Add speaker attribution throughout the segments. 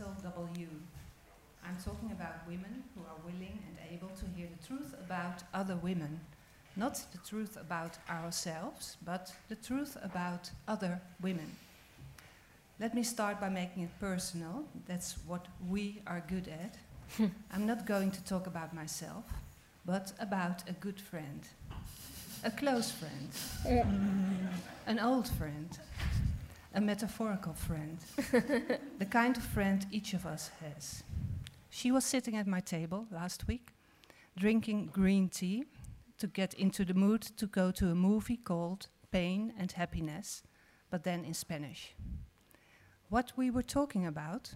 Speaker 1: capital W. I'm talking about women who are willing and able to hear the truth about other women. Not the truth about ourselves, but the truth about other women. Let me start by making it personal. That's what we are good at. I'm not going to talk about myself, but about a good friend, a close friend, an old friend, a metaphorical friend, the kind of friend each of us has. She was sitting at my table last week, drinking green tea to get into the mood to go to a movie called Pain and Happiness, but then in Spanish. What we were talking about,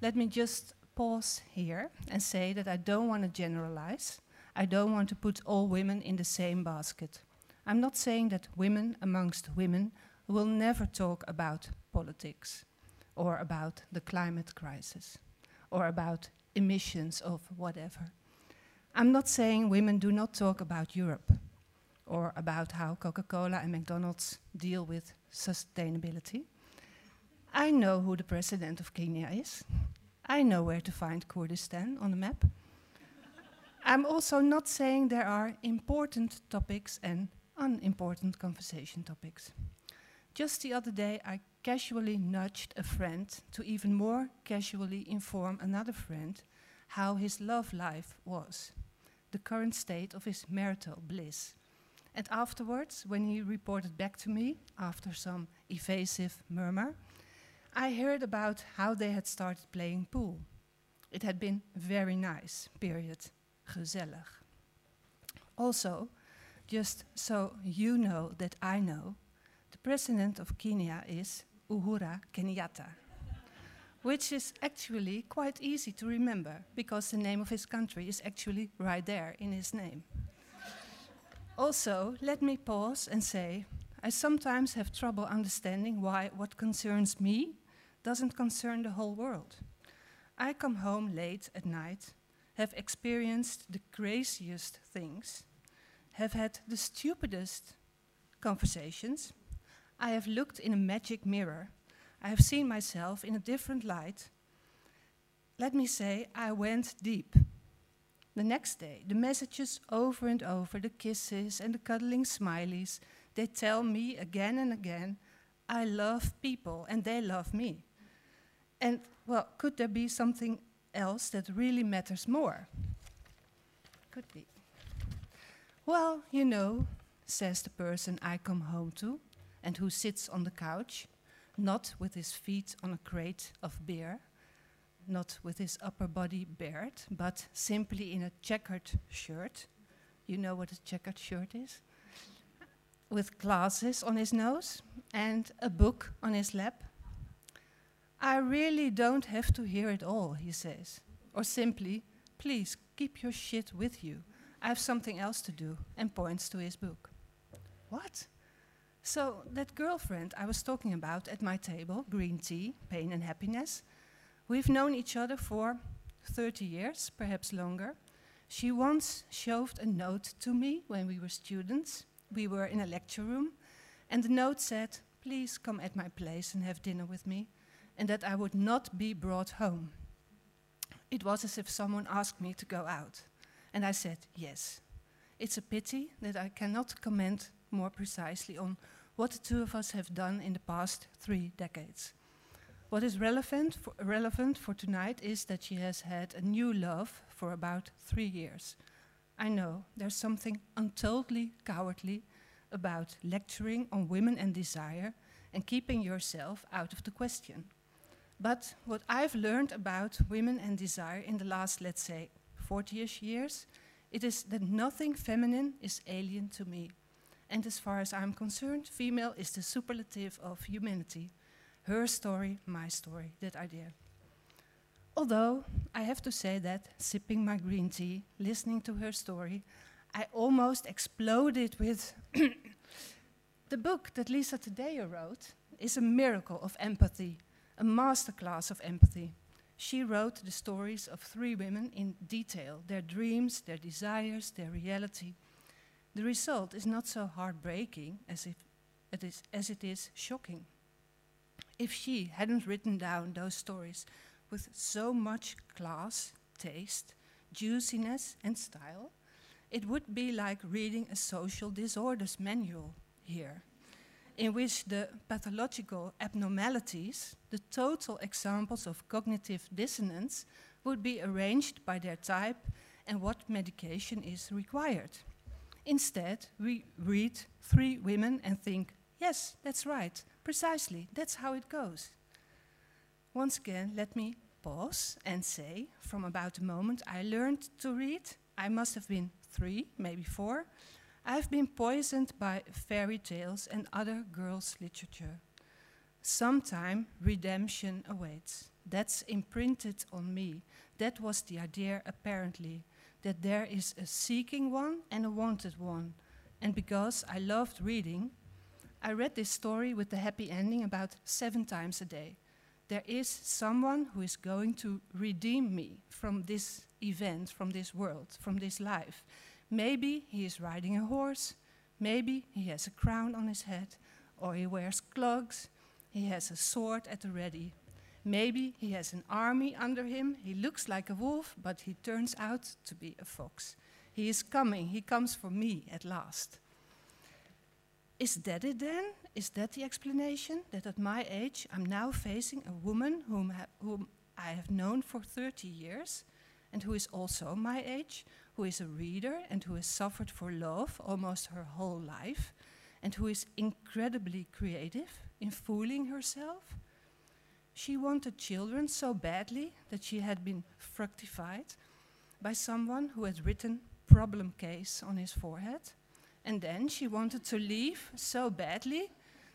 Speaker 1: let me just pause here and say that I don't want to generalize. I don't want to put all women in the same basket. I'm not saying that women amongst women will never talk about politics or about the climate crisis or about emissions of whatever. I'm not saying women do not talk about Europe or about how Coca Cola and McDonald's deal with sustainability. I know who the president of Kenya is. I know where to find Kurdistan on the map. I'm also not saying there are important topics and unimportant conversation topics. Just the other day, I casually nudged a friend to even more casually inform another friend how his love life was, the current state of his marital bliss. And afterwards, when he reported back to me, after some evasive murmur, I heard about how they had started playing pool. It had been very nice, period. Gezellig. Also, just so you know that I know, the president of Kenya is Uhuru Kenyatta, which is actually quite easy to remember because the name of his country is actually right there in his name. also, let me pause and say I sometimes have trouble understanding why what concerns me doesn't concern the whole world. I come home late at night, have experienced the craziest things, have had the stupidest conversations, I have looked in a magic mirror. I have seen myself in a different light. Let me say, I went deep. The next day, the messages over and over, the kisses and the cuddling smileys, they tell me again and again, I love people and they love me. And, well, could there be something else that really matters more? Could be. Well, you know, says the person I come home to, and who sits on the couch, not with his feet on a crate of beer, not with his upper body bared, but simply in a checkered shirt. You know what a checkered shirt is? With glasses on his nose and a book on his lap. I really don't have to hear it all, he says. Or simply, please keep your shit with you. I have something else to do, and points to his book. What? So, that girlfriend I was talking about at my table, green tea, pain and happiness, we've known each other for 30 years, perhaps longer. She once shoved a note to me when we were students. We were in a lecture room, and the note said, Please come at my place and have dinner with me, and that I would not be brought home. It was as if someone asked me to go out, and I said yes. It's a pity that I cannot comment more precisely on what the two of us have done in the past three decades. What is relevant for, relevant for tonight is that she has had a new love for about three years. I know there's something untoldly cowardly about lecturing on women and desire and keeping yourself out of the question. But what I've learned about women and desire in the last, let's say, 40 ish years, it is that nothing feminine is alien to me. And as far as I'm concerned, female is the superlative of humanity. Her story, my story, that idea. Although I have to say that, sipping my green tea, listening to her story, I almost exploded with the book that Lisa Taddeo wrote is a miracle of empathy, a masterclass of empathy. She wrote the stories of three women in detail, their dreams, their desires, their reality. The result is not so heartbreaking as, if it is, as it is shocking. If she hadn't written down those stories, with so much class, taste, juiciness, and style, it would be like reading a social disorders manual here, in which the pathological abnormalities, the total examples of cognitive dissonance, would be arranged by their type and what medication is required. Instead, we read three women and think, yes, that's right, precisely, that's how it goes. Once again, let me pause and say, from about the moment I learned to read, I must have been three, maybe four, I've been poisoned by fairy tales and other girls' literature. Sometime redemption awaits. That's imprinted on me. That was the idea, apparently, that there is a seeking one and a wanted one. And because I loved reading, I read this story with the happy ending about seven times a day. There is someone who is going to redeem me from this event, from this world, from this life. Maybe he is riding a horse, maybe he has a crown on his head, or he wears clogs, he has a sword at the ready. Maybe he has an army under him, he looks like a wolf, but he turns out to be a fox. He is coming, he comes for me at last. Is that it then? Is that the explanation? That at my age I'm now facing a woman whom, ha whom I have known for 30 years and who is also my age, who is a reader and who has suffered for love almost her whole life, and who is incredibly creative in fooling herself. She wanted children so badly that she had been fructified by someone who had written problem case on his forehead. And then she wanted to leave so badly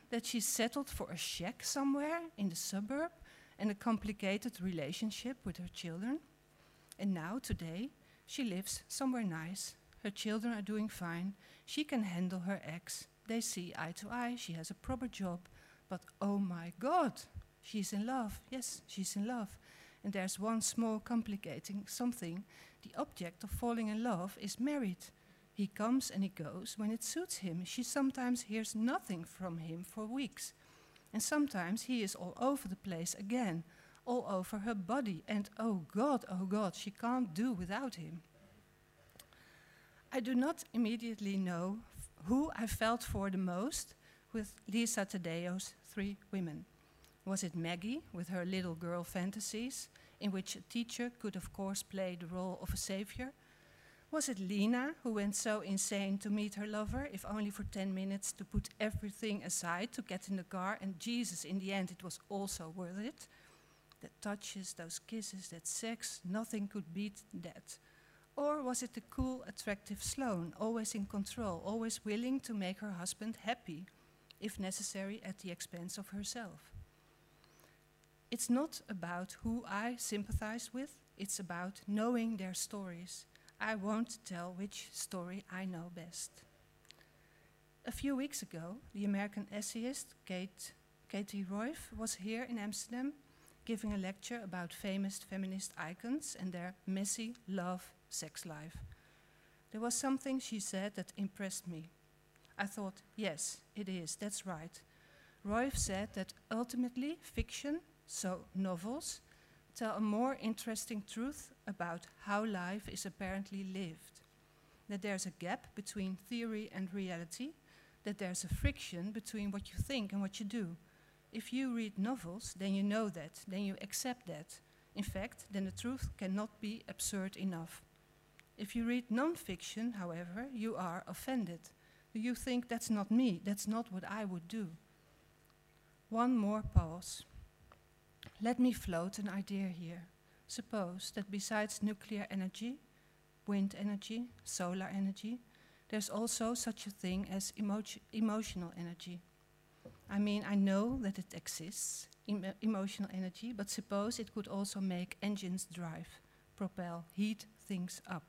Speaker 1: that she settled for a shack somewhere in the suburb and a complicated relationship with her children. And now, today, she lives somewhere nice. Her children are doing fine. She can handle her ex. They see eye to eye. She has a proper job. But oh my God, she's in love. Yes, she's in love. And there's one small complicating something. The object of falling in love is married. He comes and he goes when it suits him. She sometimes hears nothing from him for weeks. And sometimes he is all over the place again all over her body. And oh God, oh God, she can't do without him. I do not immediately know who I felt for the most with Lisa Taddeo's three women. Was it Maggie with her little girl fantasies, in which a teacher could, of course, play the role of a savior? Was it Lena who went so insane to meet her lover, if only for 10 minutes, to put everything aside to get in the car, and Jesus, in the end, it was also worth it? that touches, those kisses, that sex, nothing could beat that? Or was it the cool, attractive Sloane, always in control, always willing to make her husband happy, if necessary, at the expense of herself? It's not about who I sympathize with, it's about knowing their stories. I won't tell which story I know best. A few weeks ago, the American essayist Kate, Katie Roiphe was here in Amsterdam giving a lecture about famous feminist icons and their messy love sex life. There was something she said that impressed me. I thought, yes, it is, that's right. Roiphe said that ultimately fiction, so novels, tell a more interesting truth about how life is apparently lived. That there's a gap between theory and reality, that there's a friction between what you think and what you do, if you read novels, then you know that, then you accept that. In fact, then the truth cannot be absurd enough. If you read non-fiction, however, you are offended. You think that's not me, that's not what I would do. One more pause. Let me float an idea here. Suppose that besides nuclear energy, wind energy, solar energy, there's also such a thing as emo emotional energy. I mean, I know that it exists, em emotional energy, but suppose it could also make engines drive, propel, heat things up.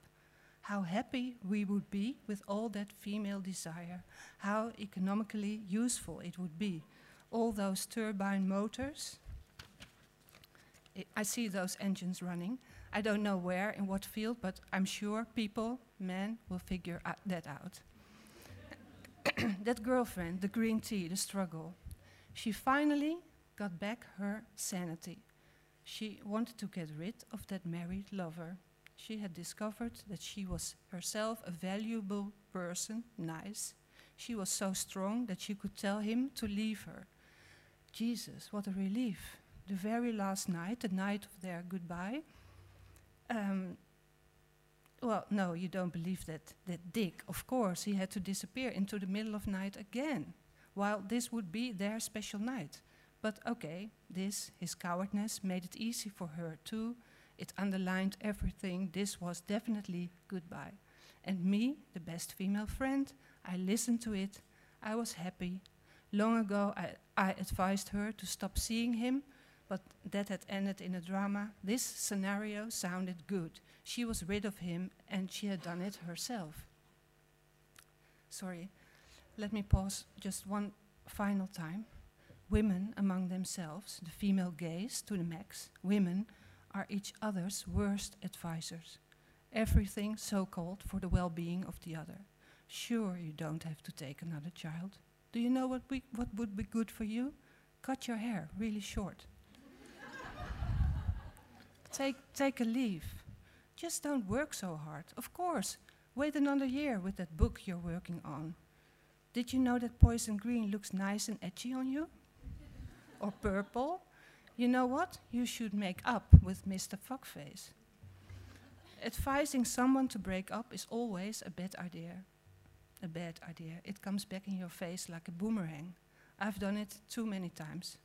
Speaker 1: How happy we would be with all that female desire, how economically useful it would be. All those turbine motors, I see those engines running. I don't know where, in what field, but I'm sure people, men, will figure that out. that girlfriend, the green tea, the struggle, she finally got back her sanity. She wanted to get rid of that married lover. She had discovered that she was herself a valuable person, nice. She was so strong that she could tell him to leave her. Jesus, what a relief. The very last night, the night of their goodbye, um, well, no, you don't believe that, that Dick, of course, he had to disappear into the middle of night again, while this would be their special night. But okay, this, his cowardness, made it easy for her too. It underlined everything. This was definitely goodbye. And me, the best female friend, I listened to it. I was happy. Long ago, I, I advised her to stop seeing him, but that had ended in a drama. This scenario sounded good. She was rid of him and she had done it herself. Sorry, let me pause just one final time. Women among themselves, the female gaze to the max, women are each other's worst advisors. Everything so called for the well being of the other. Sure, you don't have to take another child. Do you know what, we, what would be good for you? Cut your hair really short. Take, take a leave. Just don't work so hard. Of course, wait another year with that book you're working on. Did you know that poison green looks nice and edgy on you? or purple? You know what? You should make up with Mr. Fuckface. Advising someone to break up is always a bad idea. A bad idea. It comes back in your face like a boomerang. I've done it too many times.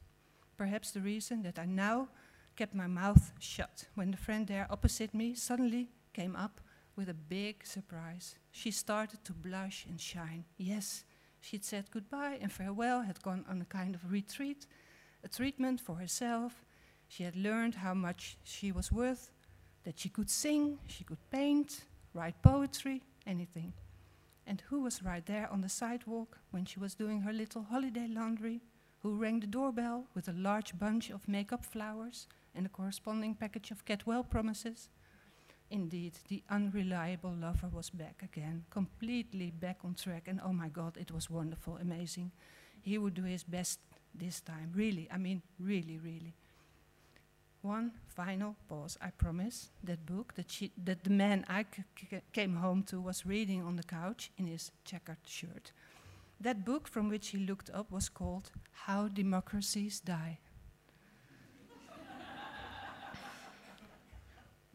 Speaker 1: Perhaps the reason that I now kept my mouth shut when the friend there opposite me suddenly came up with a big surprise. She started to blush and shine. Yes, she'd said goodbye and farewell, had gone on a kind of retreat, a treatment for herself. She had learned how much she was worth, that she could sing, she could paint, write poetry, anything. And who was right there on the sidewalk when she was doing her little holiday laundry? Who rang the doorbell with a large bunch of makeup flowers and the corresponding package of get well promises. Indeed, the unreliable lover was back again, completely back on track, and oh my god, it was wonderful, amazing. He would do his best this time, really, I mean, really, really. One final pause, I promise. That book that, she, that the man I came home to was reading on the couch in his checkered shirt. That book from which he looked up was called How Democracies Die.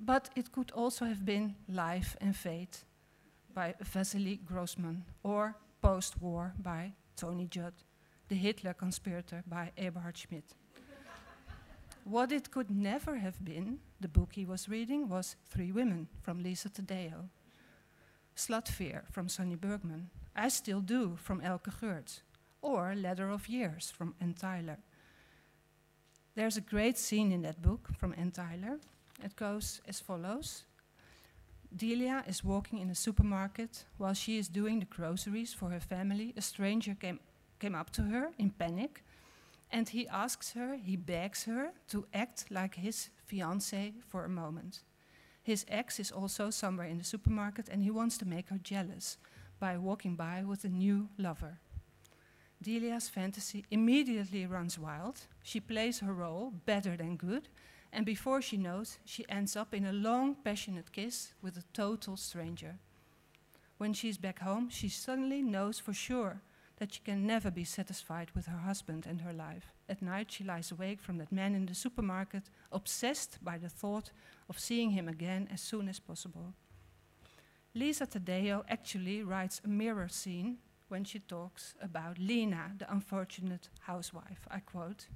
Speaker 1: But it could also have been Life and Fate by Vasily Grossman or Post War by Tony Judt, The Hitler Conspirator by Eberhard Schmidt. what it could never have been, the book he was reading, was Three Women from Lisa Taddeo, Slutfear from Sunny Bergman, I Still Do from Elke Geurts, or Ladder of Years from Anne Tyler. There's a great scene in that book from Anne Tyler it goes as follows Delia is walking in a supermarket while she is doing the groceries for her family. A stranger came, came up to her in panic and he asks her, he begs her to act like his fiancée for a moment. His ex is also somewhere in the supermarket and he wants to make her jealous by walking by with a new lover. Delia's fantasy immediately runs wild. She plays her role better than good and before she knows, she ends up in a long, passionate kiss with a total stranger. When she's back home, she suddenly knows for sure that she can never be satisfied with her husband and her life. At night, she lies awake from that man in the supermarket, obsessed by the thought of seeing him again as soon as possible. Lisa Taddeo actually writes a mirror scene when she talks about Lena, the unfortunate housewife. I quote,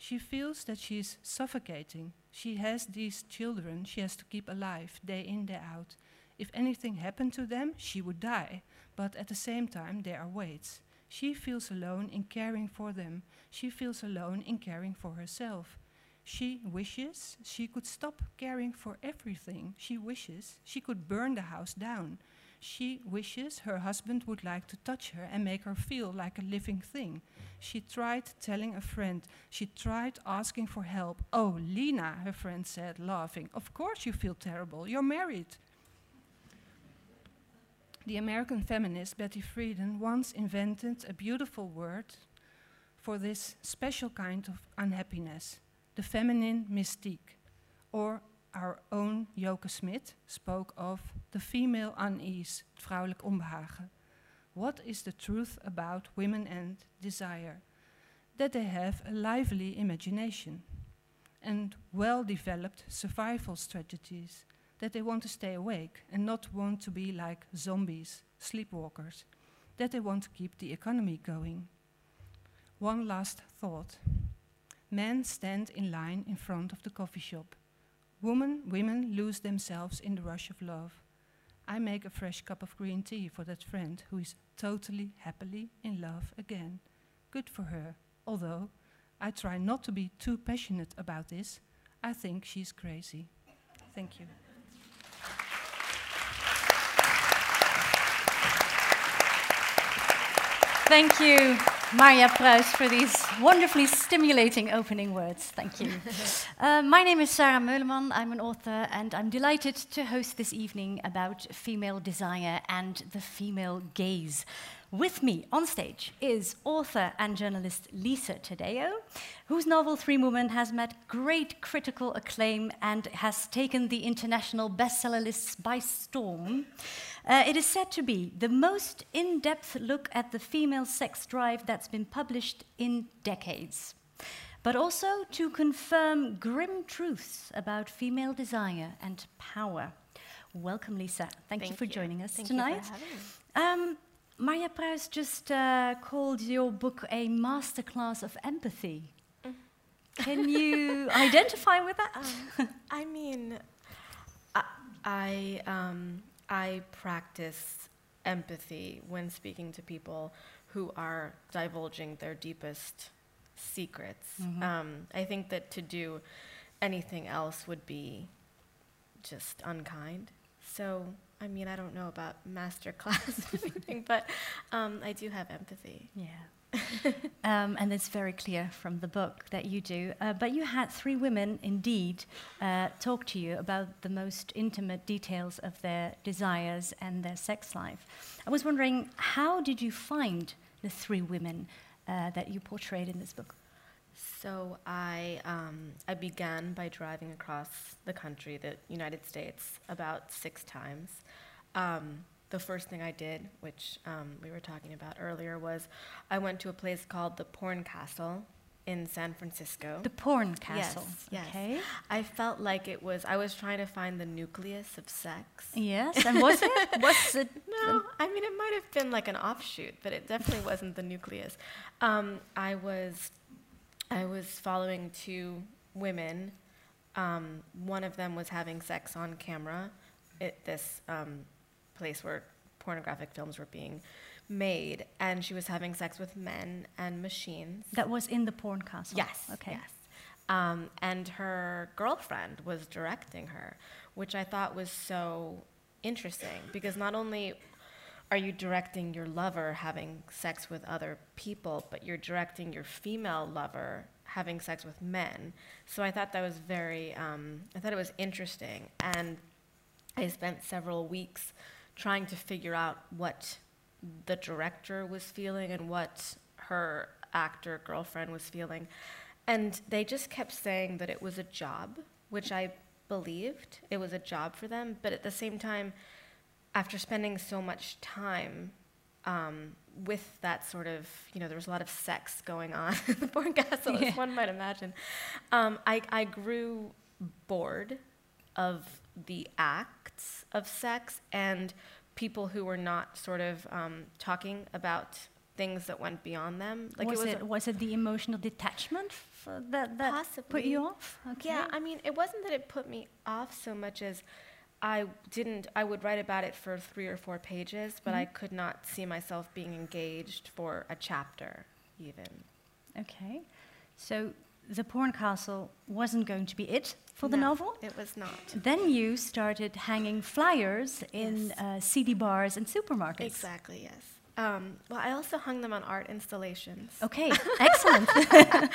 Speaker 1: she feels that she's suffocating. She has these children she has to keep alive day in, day out. If anything happened to them, she would die, but at the same time, there are weights. She feels alone in caring for them. She feels alone in caring for herself. She wishes she could stop caring for everything. She wishes she could burn the house down. She wishes her husband would like to touch her and make her feel like a living thing. She tried telling a friend. She tried asking for help. Oh, Lena, her friend said, laughing. Of course you feel terrible. You're married. The American feminist Betty Friedan once invented a beautiful word for this special kind of unhappiness the feminine mystique. Or our own Joke Smit spoke of the female unease, het vrouwelijk onbehagen. What is the truth about women and desire? That they have a lively imagination and well developed survival strategies, that they want to stay awake and not want to be like zombies, sleepwalkers, that they want to keep the economy going. One last thought. Men stand in line in front of the coffee shop. Women, women lose themselves in the rush of love. I make a fresh cup of green tea for that friend who is totally happily in love again. Good for her, although I try not to be too passionate about this. I think she's crazy. Thank you.
Speaker 2: Thank you, Marja Pruis, for these wonderfully stimulating opening words. Thank you. uh, my name is Sarah Meuleman. I'm an author, and I'm delighted to host this evening about female desire and the female gaze. With me on stage is author and journalist Lisa Taddeo, whose novel Three Women has met great critical acclaim and has taken the international bestseller lists by storm. Uh, it is said to be the most in depth look at the female sex drive that's been published in decades, but also to confirm grim truths about female desire and power. Welcome, Lisa. Thank,
Speaker 3: Thank
Speaker 2: you for
Speaker 3: you.
Speaker 2: joining us
Speaker 3: Thank
Speaker 2: tonight.
Speaker 3: You for having me.
Speaker 2: Um, Marja Pruis just uh, called your book a masterclass of empathy.
Speaker 3: Mm.
Speaker 2: Can you identify with that?
Speaker 3: Um, I mean, I I, um, I practice empathy when speaking to people who are divulging their deepest secrets.
Speaker 2: Mhm.
Speaker 3: Um, I think that to do anything else would be just unkind. So, I mean, I don't know about master class or anything, but um, I do have empathy.
Speaker 2: Yeah. um, and it's very clear from the book that you do. Uh, but you had three women indeed uh, talk to you about the most intimate details of their desires and their sex life. I was wondering, how did you find the three women uh, that you portrayed in this book?
Speaker 3: So I um, I began by driving across the country, the United States, about six times. Um, the first thing I did, which um, we were talking about earlier, was I went to a place called the Porn Castle in San Francisco.
Speaker 2: The porn castle.
Speaker 3: yes.
Speaker 2: Okay.
Speaker 3: I felt like it was I was trying to find the nucleus of sex.
Speaker 2: Yes. And was it? was it?
Speaker 3: No, I mean it might have been like an offshoot, but it definitely wasn't the nucleus. Um, I was, I was following two women. Um, one of them was having sex on camera at this um, place where pornographic films were being made, and she was having sex with men and machines.
Speaker 2: That was in the porn castle.
Speaker 3: Yes.
Speaker 2: Okay.
Speaker 3: Yes. Um, and her girlfriend was directing her, which I thought was so interesting because not only are you directing your lover having sex with other people, but you're directing your female lover having sex with men. So I thought that was very, um, I thought it was interesting. And I spent several weeks trying to figure out what the director was feeling and what her actor girlfriend was feeling. And they just kept saying that it was a job, which I believed. It was a job for them. But at the same time, after spending so much time um, with that sort of, you know, there was a lot of sex going on in the porn castle,
Speaker 2: Yeah.
Speaker 3: as one might imagine. Um, I, I grew bored of the acts of sex and people who were not sort of um, talking about things that went beyond them.
Speaker 2: was,
Speaker 3: it was
Speaker 2: it, was it the emotional detachment that, that put you off? Okay.
Speaker 3: Yeah, I mean, it wasn't that it put me off so much as I didn't, I would write about it for three or four pages, but I could not see myself being engaged for a chapter, even.
Speaker 2: Okay. So the porn castle wasn't going to be it for the novel.
Speaker 3: It was not.
Speaker 2: Then you started hanging flyers in
Speaker 3: Yes.
Speaker 2: uh, CD bars and supermarkets.
Speaker 3: Exactly, yes. Um, well, I also hung them on art installations.
Speaker 2: Okay, excellent.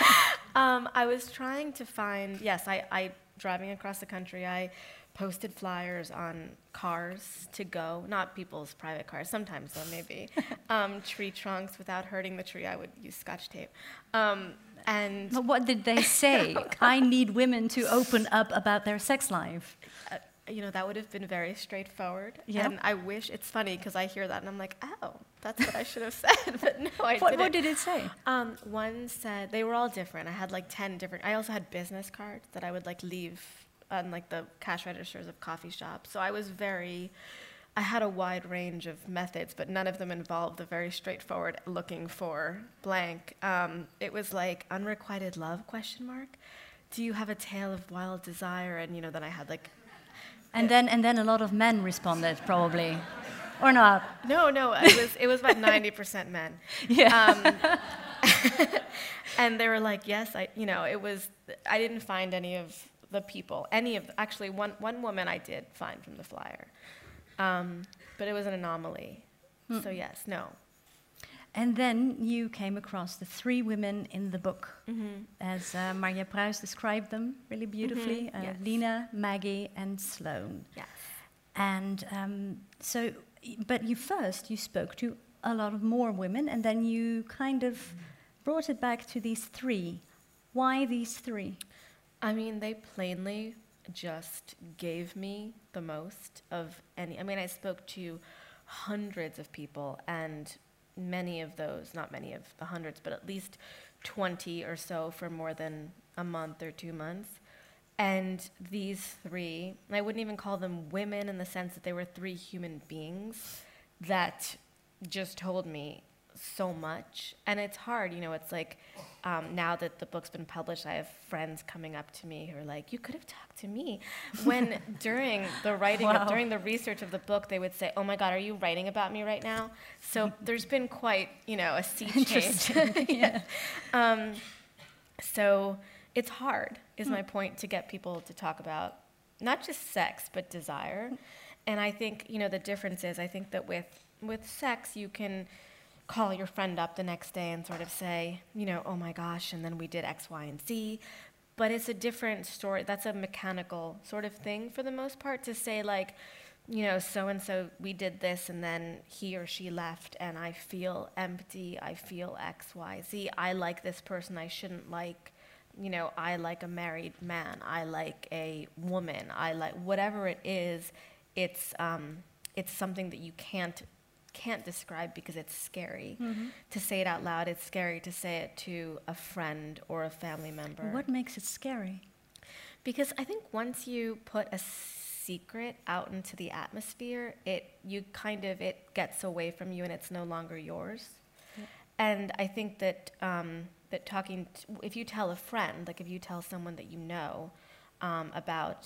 Speaker 3: Um, I was trying to find, yes, I, I, driving across the country, I posted flyers on cars to go, not people's private cars, sometimes though, maybe. um, tree trunks without hurting the tree, I would use scotch tape. And
Speaker 2: But what did they say? I need women to open up about their sex life.
Speaker 3: uh, you know, that would have been very straightforward.
Speaker 2: Yeah.
Speaker 3: And I wish it's funny because I hear that and I'm like, oh, that's what I should have said. But no, I
Speaker 2: What,
Speaker 3: didn't.
Speaker 2: what did it say?
Speaker 3: Um, one said they were all different. I had like ten different. I also had business cards that I would like leave on like the cash registers of coffee shops. So I was very. I had a wide range of methods, but none of them involved the very straightforward looking for blank. Um, it was like unrequited love question mark. Do you have a tale of wild desire? And you know, then I had like
Speaker 2: And then, and then a lot of men responded, probably. Or not.
Speaker 3: no, no. It was it was about ninety percent men.
Speaker 2: Yeah.
Speaker 3: Um, and they were like, yes, I, you know, it was, I didn't find any of the people, any of, actually, one, one woman I did find from the flyer. Um, but it was an anomaly. So, yes, no.
Speaker 2: And then you came across the three women in the book,
Speaker 3: Mm-hmm.
Speaker 2: as uh, Marja Pruis described them really beautifully uh,
Speaker 3: yes.
Speaker 2: Lena, Maggie, and Sloane.
Speaker 3: Yes.
Speaker 2: And um, so, but you first, you spoke to a lot of more women, and then you kind of brought it back to these three. Why these three?
Speaker 3: I mean, they plainly just gave me the most of any. I mean, I spoke to hundreds of people, and many of those, not many of the hundreds, but at least 20 or so for more than a month or two months. And these three, I wouldn't even call them women in the sense that they were three human beings that just told me so much. And it's hard, you know, it's like um, now that the book's been published, I have friends coming up to me who are like, you could have talked to me. When during the writing,
Speaker 2: Wow.
Speaker 3: of, during the research of the book, they would say, oh my God, are you writing about me right now? So there's been quite, you know, a sea change.
Speaker 2: Yeah.
Speaker 3: Um, so it's hard, is my point, to get people to talk about not just sex, but desire. And I think, you know, the difference is I think that with, with sex, you can call your friend up the next day and sort of say, you know, oh my gosh, and then we did X, Y, and Z. But it's a different story. That's a mechanical sort of thing for the most part to say, like, you know, so and so, we did this, and then he or she left, and I feel empty. I feel X, Y, Z. I like this person I shouldn't like. You know, I like a married man. I like a woman. I like whatever it is. It's um, it's something that you can't can't describe because it's scary to say it out loud. It's scary to say it to a friend or a family member.
Speaker 2: What makes it scary?
Speaker 3: Because I think once you put a secret out into the atmosphere, it you kind of it gets away from you and it's no longer yours. And I think that um, that talking, t- if you tell a friend, like if you tell someone that you know um, about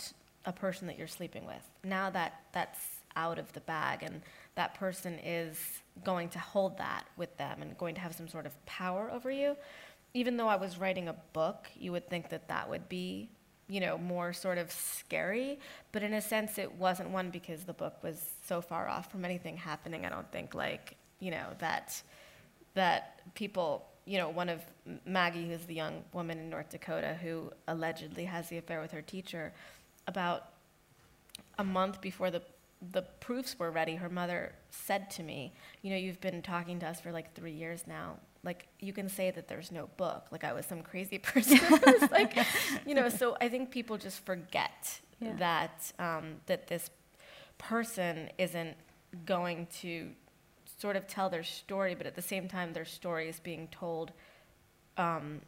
Speaker 3: a person that you're sleeping with, now that that's out of the bag and that person is going to hold that with them and going to have some sort of power over you. Even though I was writing a book, you would think that that would be, you know, more sort of scary. But in a sense, it wasn't one because the book was so far off from anything happening. I don't think like, you know, that that people, you know, one of Maggie, who's the young woman in North Dakota who allegedly has the affair with her teacher, about a month before the the proofs were ready, her mother said to me, "You know, you've been talking to us for like three years now. Like, you can say that there's no book. Like, I was some crazy person. Like, you know. So I think people just forget
Speaker 2: Yeah.
Speaker 3: that um, that this person isn't going to sort of tell their story, but at the same time, their story is being told. Um,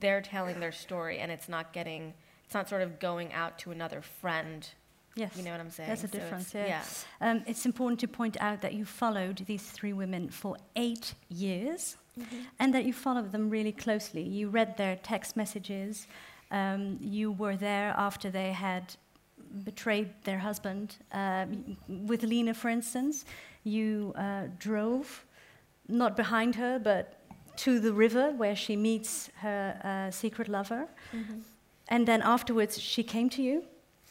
Speaker 3: they're telling their story, and it's not getting. It's not sort of going out to another friend.
Speaker 2: Yes.
Speaker 3: You know what I'm saying?
Speaker 2: That's a
Speaker 3: So it's-
Speaker 2: difference, yeah.
Speaker 3: yeah.
Speaker 2: Um, it's important to point out that you followed these three women for eight years
Speaker 3: Mm-hmm.
Speaker 2: and that you followed them really closely. You read their text messages, um, you were there after they had betrayed their husband. Um, with Lena, for instance, you uh, drove not behind her but to the river where she meets her uh, secret lover.
Speaker 3: Mm-hmm.
Speaker 2: And then afterwards, she came to you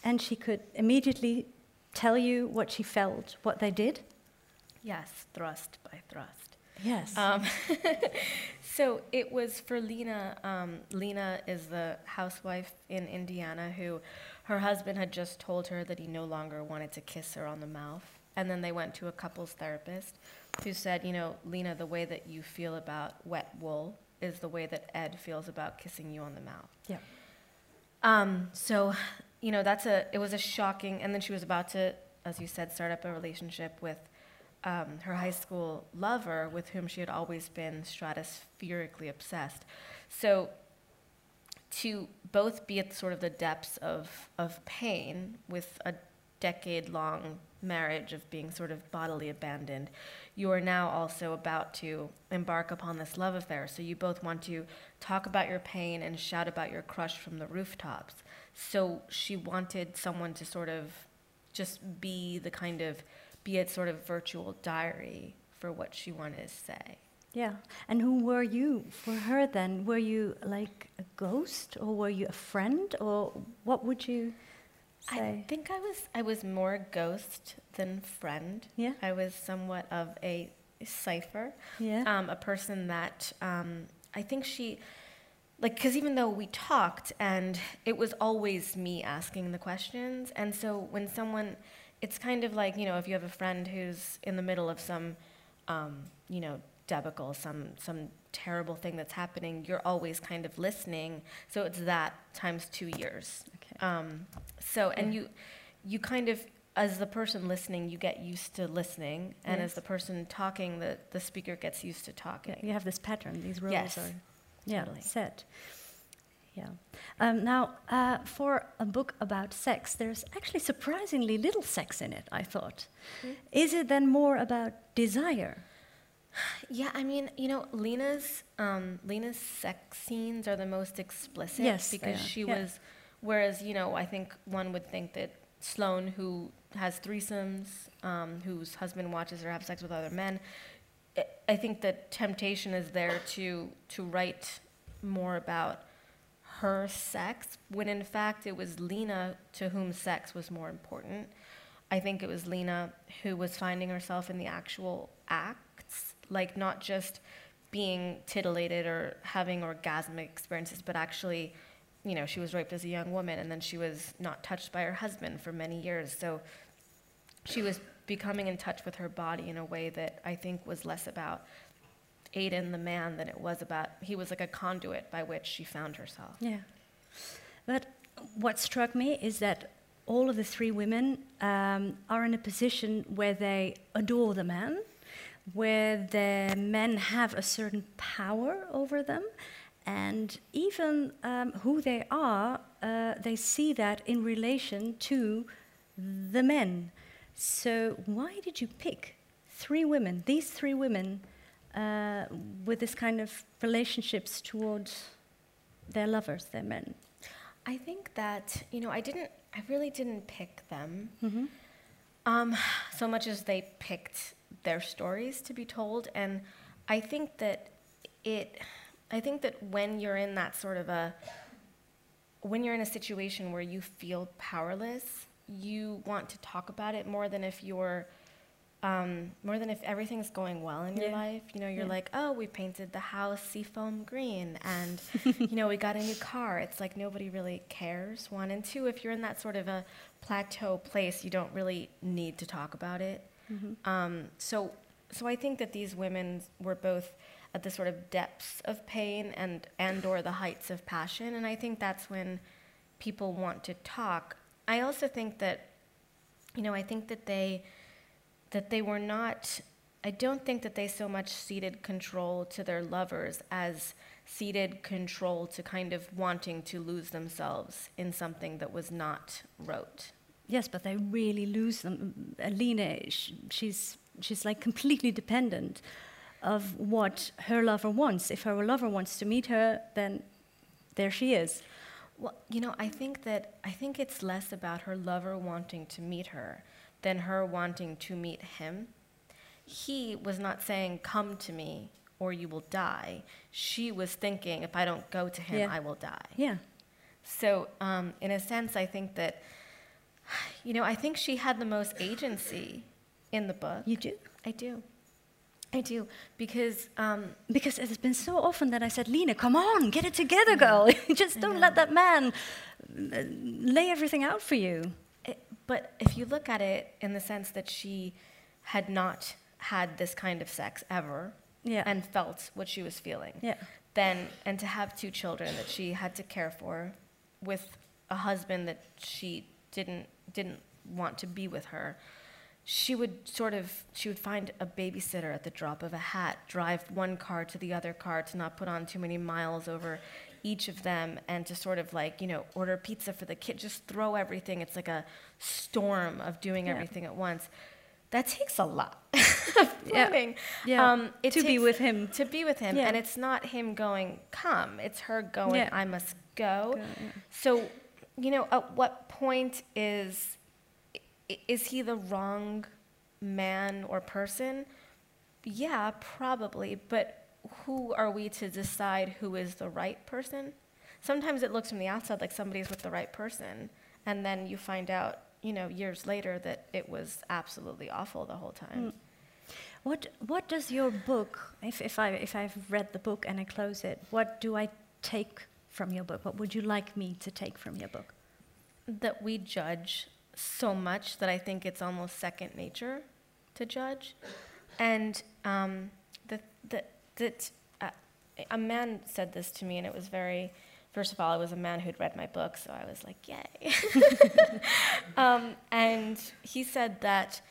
Speaker 2: and she could immediately tell you what she felt, what they did.
Speaker 3: Yes, thrust by thrust.
Speaker 2: Yes.
Speaker 3: Um, so it was for Lena. Um, Lena is the housewife in Indiana who her husband had just told her that he no longer wanted to kiss her on the mouth. And then they went to a couples therapist who said, you know, Lena, the way that you feel about wet wool is the way that Ed feels about kissing you on the mouth.
Speaker 2: Yeah.
Speaker 3: Um, so, you know, that's a, it was a shocking, and then she was about to, as you said, start up a relationship with um, her high school lover with whom she had always been stratospherically obsessed. So, to both be at sort of the depths of, of pain with a decade long marriage of being sort of bodily abandoned, you are now also about to embark upon this love affair. So you both want to talk about your pain and shout about your crush from the rooftops. So she wanted someone to sort of just be the kind of, be a sort of virtual diary for what she wanted to say.
Speaker 2: Yeah. And who were you for her then? Were you like a ghost or were you a friend or what would you say?
Speaker 3: I think I was I was more ghost than friend.
Speaker 2: Yeah.
Speaker 3: I was somewhat of a cipher.
Speaker 2: Yeah.
Speaker 3: Um, a person that um, I think she like because even though we talked and it was always me asking the questions and so when someone it's kind of like you know if you have a friend who's in the middle of some um, you know debacle, some some terrible thing that's happening, you're always kind of listening. So it's that times two years.
Speaker 2: Okay.
Speaker 3: Um, so and you you kind of as the person listening, you get used to listening, and as the person talking, the, the speaker gets used to talking.
Speaker 2: You have this pattern, these roles
Speaker 3: Yes,
Speaker 2: are yeah,
Speaker 3: totally.
Speaker 2: set. Yeah. Um, now, uh, for a book about sex, there's actually surprisingly little sex in it, I thought.
Speaker 3: Hmm.
Speaker 2: Is it then more about desire?
Speaker 3: Yeah, I mean, you know, Lena's um, Lena's sex scenes are the most explicit
Speaker 2: Yes,
Speaker 3: because she
Speaker 2: yeah.
Speaker 3: was. Whereas, you know, I think one would think that Sloane, who has threesomes, um, whose husband watches her have sex with other men, I- think the temptation is there to to write more about her sex when in fact it was Lena to whom sex was more important. I think it was Lena who was finding herself in the actual acts, like not just being titillated or having orgasmic experiences, but actually, you know, she was raped as a young woman and then she was not touched by her husband for many years. So she was becoming in touch with her body in a way that I think was less about Aidan, the man, than it was about, he was like a conduit by which she found herself.
Speaker 2: Yeah. But what struck me is that all of the three women um, are in a position where they adore the man, where the men have a certain power over them, and even um, who they are, uh, they see that in relation to the men. So, why did you pick three women, these three women, uh, with this kind of relationships towards their lovers, their men?
Speaker 3: I think that, you know, I didn't, I really didn't pick them
Speaker 2: Mm-hmm.
Speaker 3: um, so much as they picked their stories to be told. And I think that it, I think that when you're in that sort of a, when you're in a situation where you feel powerless, you want to talk about it more than if you're, um, more than if everything's going well in your
Speaker 2: Yeah.
Speaker 3: life. You know, you're
Speaker 2: Yeah.
Speaker 3: like, oh, we painted the house seafoam green, and you know, we got a new car. It's like nobody really cares. One and two, if you're in that sort of a plateau place, you don't really need to talk about it.
Speaker 2: Mm-hmm.
Speaker 3: Um, so, so I think that these women were both at the sort of depths of pain and and or the heights of passion, and I think that's when people want to talk. I also think that, you know, I think that they that they were not. I don't think that they so much ceded control to their lovers as ceded control to kind of wanting to lose themselves in something that was not rote.
Speaker 2: Yes, but they really lose them. Alina, sh- she's she's like completely dependent of what her lover wants. If her lover wants to meet her, then there she is.
Speaker 3: Well, you know, I think that I think it's less about her lover wanting to meet her than her wanting to meet him. He was not saying, "Come to me or you will die." She was thinking, "If I don't go to him,
Speaker 2: Yeah.
Speaker 3: I will die."
Speaker 2: Yeah,
Speaker 3: So, um, in a sense, I think that, you know, I think she had the most agency in the book.
Speaker 2: you do.
Speaker 3: I do. I do. Because, um,
Speaker 2: Because it has been so often that I said, Lena, come on, get it together, girl. Just don't let that man uh, lay everything out for you.
Speaker 3: it, but if you look at it in the sense that she had not had this kind of sex ever
Speaker 2: Yeah.
Speaker 3: and felt what she was feeling,
Speaker 2: Yeah.
Speaker 3: then and to have two children that she had to care for with a husband that she didn't didn't want to be with her she would sort of she would find a babysitter at the drop of a hat drive one car to the other car to not put on too many miles over each of them and to sort of like you know order pizza for the kid just throw everything it's like a storm of doing
Speaker 2: Yeah.
Speaker 3: everything at once that takes a lot
Speaker 2: Yeah.
Speaker 3: planning.
Speaker 2: Yeah.
Speaker 3: Um, it
Speaker 2: To be with him.
Speaker 3: to be with him
Speaker 2: Yeah.
Speaker 3: and it's not him going come it's her going
Speaker 2: Yeah.
Speaker 3: i must go
Speaker 2: Go, yeah.
Speaker 3: so you know at what point is is he the wrong man or person yeah probably but who are we to decide who is the right person sometimes it looks from the outside like somebody's with the right person and then you find out you know years later that it was absolutely awful the whole time hmm.
Speaker 2: What What does your book, if, if I if I've read the book and I close it, what do I take from your book? What would you like me to take from your book?
Speaker 3: that we judge so much that I think it's almost second nature to judge. And um, that, that, that uh, a man said this to me, and it was very, first of all, it was a man who'd read my book, so I was like, yay. um, and he said that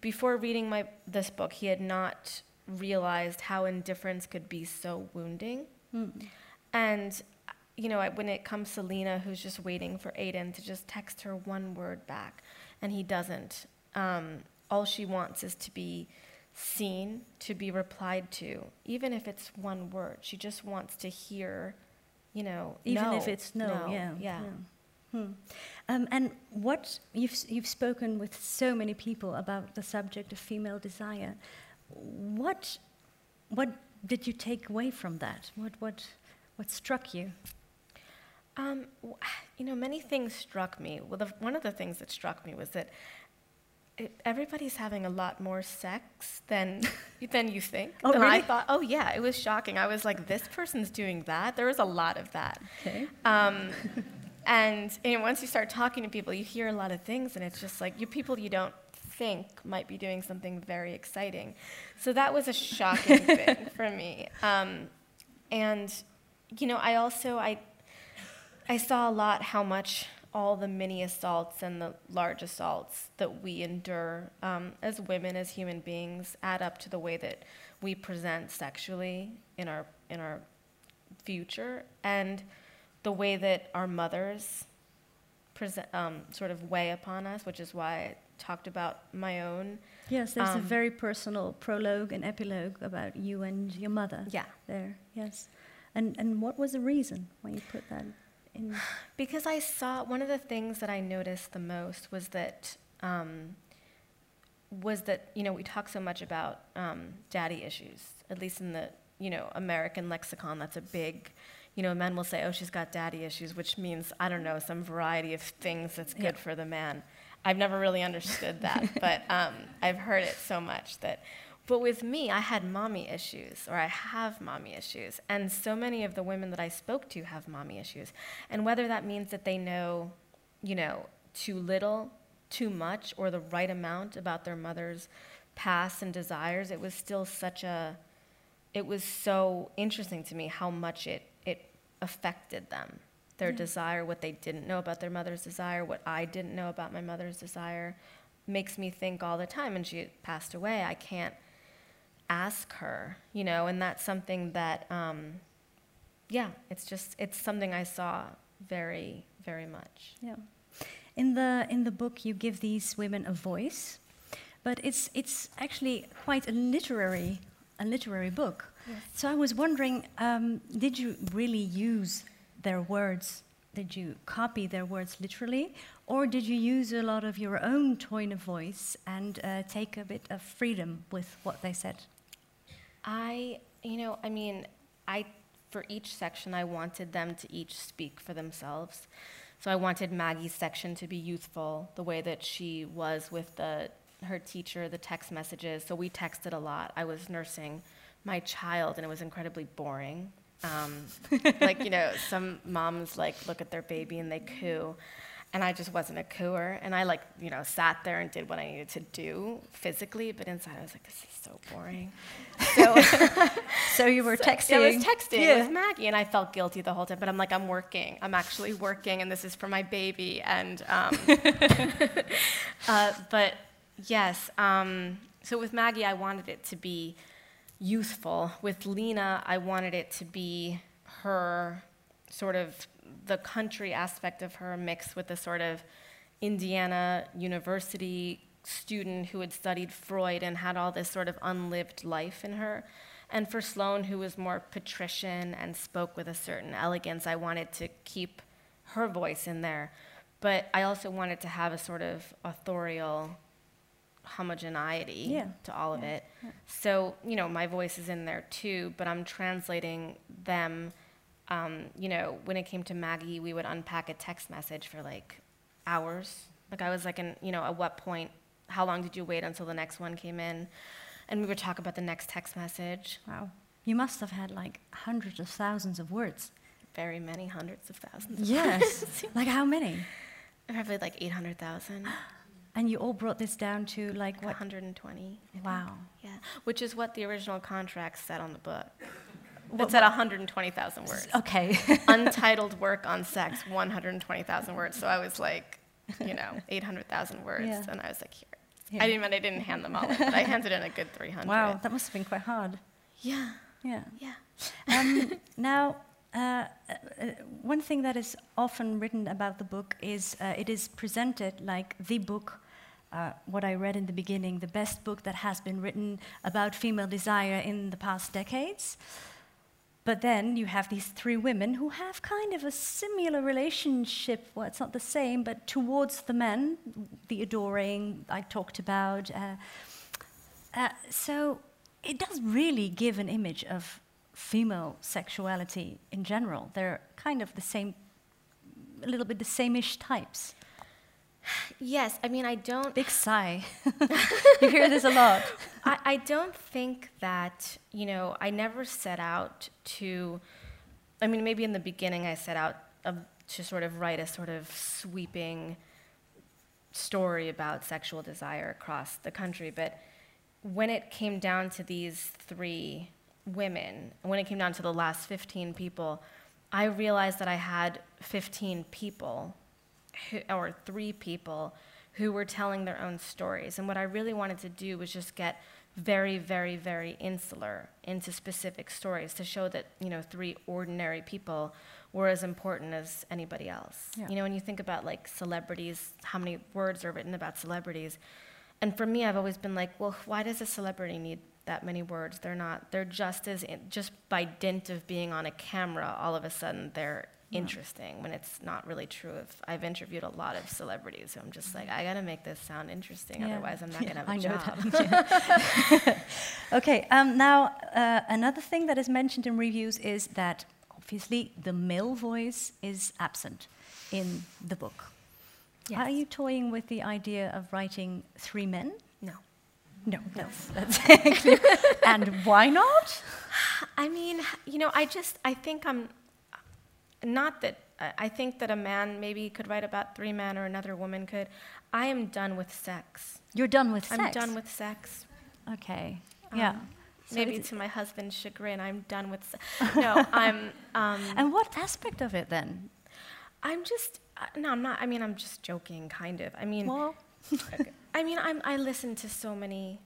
Speaker 3: before reading my, this book, he had not realized how indifference could be so wounding. And, you know, when it comes to Lena, who's just waiting for Aidan to just text her one word back, and he doesn't, um, all she wants is to be seen, to be replied to, even if it's one word. She just wants to hear, you know,
Speaker 2: Even
Speaker 3: no,
Speaker 2: if it's no, yeah.
Speaker 3: yeah.
Speaker 2: Hmm. Um, and what you've you've spoken with so many people about the subject of female desire. What what did you take away from that? What what what struck you?
Speaker 3: Um, you know, many things struck me. Well, the, one of the things that struck me was that it, everybody's having a lot more sex than than you think.
Speaker 2: Oh,
Speaker 3: and I thought, oh yeah, it was shocking. I was like, this person's doing that. There was a lot of that.
Speaker 2: Okay.
Speaker 3: Um, and you know, once you start talking to people, you hear a lot of things, and it's just like you people you don't think might be doing something very exciting. So that was a shocking thing for me. Um, and you know, I also I I saw a lot how much all the mini assaults and the large assaults that we endure um, as women, as human beings, add up to the way that we present sexually in our in our future, and the way that our mothers present um, sort of weigh upon us, which is why I talked about my own.
Speaker 2: Yes, there's a
Speaker 3: Um,
Speaker 2: very personal prologue and epilogue about you and your mother.
Speaker 3: Yeah.
Speaker 2: There, yes. And and what was the reason why you put that in?
Speaker 3: Because I saw one of the things that I noticed the most was that um, was that you know we talk so much about um, daddy issues, at least in the you know American lexicon. That's a big, you know, men will say, "Oh, she's got daddy issues," which means I don't know some variety of things that's good
Speaker 2: Yeah.
Speaker 3: for the man. I've never really understood that, but um, I've heard it so much that. But with me, I had mommy issues, or I have mommy issues, and so many of the women that I spoke to have mommy issues, and whether that means that they know, you know, too little, too much, or the right amount about their mother's past and desires, it was still such a, it was so interesting to me how much it it affected them, their desire, what they didn't know about their mother's desire, what I didn't know about my mother's desire, makes me think all the time. And she passed away. I can't ask her, you know, and that's something that, um, yeah, it's just it's something I saw very very much.
Speaker 2: Yeah. In the in the book, you give these women a voice, but it's it's actually quite a literary a literary book. So I was wondering, um, did you really use their words? Did you copy their words literally, or did you use a lot of your own tone of voice and uh, take a bit of freedom with what they said?
Speaker 3: I, you know, I mean, I, for each section, I wanted them to each speak for themselves. So I wanted Maggie's section to be youthful, the way that she was with the, her teacher, the text messages. So we texted a lot. I was nursing my child, and it was incredibly boring. Um, like, you know, some moms like look at their baby and they coo. And I just wasn't a cooer. And I like, you know, sat there and did what I needed to do physically, but inside I was like, this is so boring.
Speaker 2: So, so you were
Speaker 3: so
Speaker 2: texting.
Speaker 3: I was texting
Speaker 2: Yeah.
Speaker 3: with Maggie, and I felt guilty the whole time. But I'm like, I'm working. I'm actually working, and this is for my baby. And um, uh, but yes, um, so with Maggie, I wanted it to be youthful. With Lena, I wanted it to be her sort of the country aspect of her mixed with the sort of Indiana University student who had studied Freud and had all this sort of unlived life in her. And for Sloane, who was more patrician and spoke with a certain elegance, I wanted to keep her voice in there. But I also wanted to have a sort of authorial homogeneity
Speaker 2: Yeah.
Speaker 3: to all of
Speaker 2: Yeah.
Speaker 3: it. So, you know, my voice is in there too, but I'm translating them. Um, you know, when it came to Maggie, we would unpack a text message for like hours. Like I was like, in, you know, at what point, how long did you wait until the next one came in? And we would talk about the next text message.
Speaker 2: Wow. You must have had like hundreds of thousands of words.
Speaker 3: Very many hundreds of thousands. Of words.
Speaker 2: Yes. like how many?
Speaker 3: Probably like 800,000,
Speaker 2: And you all brought this down to like what?
Speaker 3: 120. I think.
Speaker 2: Wow.
Speaker 3: Yeah, which is what the original contract said on the book.
Speaker 2: What-
Speaker 3: It said 120,000 words.
Speaker 2: Okay.
Speaker 3: Untitled work on sex, 120,000 words. So I was like, you know, 800,000 words.
Speaker 2: Yeah.
Speaker 3: And I was like, here.
Speaker 2: Yeah.
Speaker 3: I didn't, I didn't hand them all in, but I handed in a good 300.
Speaker 2: Wow, that must have been quite hard.
Speaker 3: Yeah,
Speaker 2: Yeah.
Speaker 3: yeah.
Speaker 2: Um, now, uh, uh, uh, one thing that is often written about the book is uh, it is presented like the book. Uh, what I read in the beginning, the best book that has been written about female desire in the past decades. But then you have these three women who have kind of a similar relationship. Well, it's not the same, but towards the men, the adoring I talked about. Uh, uh, so it does really give an image of female sexuality in general. They're kind of the same, a little bit the same-ish types.
Speaker 3: Yes, I mean, I don't.
Speaker 2: Big sigh. you hear this a lot.
Speaker 3: I, I don't think that, you know, I never set out to, I mean, maybe in the beginning I set out to sort of write a sort of sweeping story about sexual desire across the country, but when it came down to these three women, when it came down to the last 15 people, I realized that I had 15 people who, or three people who were telling their own stories. And what I really wanted to do was just get very, very, very insular into specific stories to show that, you know, three ordinary people were as important as anybody else.
Speaker 2: Yeah.
Speaker 3: You know, when you think about like celebrities, how many words are written about celebrities. And for me, I've always been like, well, why does a celebrity need that many words? They're not, they're just as, in, just by dint of being on a camera, all of a sudden they're interesting when it's not really true. If I've interviewed a lot of celebrities, so I'm just like, I gotta make this sound interesting,
Speaker 2: Yeah.
Speaker 3: otherwise I'm not
Speaker 2: Yeah,
Speaker 3: gonna have a job.
Speaker 2: yeah. okay, um, now uh, another thing that is mentioned in reviews is that obviously the male voice is absent in the book.
Speaker 3: Yes.
Speaker 2: Are you toying with the idea of writing three men?
Speaker 3: No.
Speaker 2: No, that's, that's. And why not?
Speaker 3: I mean, you know, I just, I think I'm, not that, I think that a man maybe could write about three men or another woman could. I am done with sex.
Speaker 2: You're done with sex.
Speaker 3: I'm done with sex.
Speaker 2: Okay. Yeah.
Speaker 3: Um,
Speaker 2: So
Speaker 3: maybe to my husband's chagrin, I'm done with sex. No, I'm, um,
Speaker 2: And what aspect of it then?
Speaker 3: I'm just, uh, no, I'm not, I mean, I'm just joking, kind of. I mean,
Speaker 2: Well.
Speaker 3: I mean, I'm, I listen to so many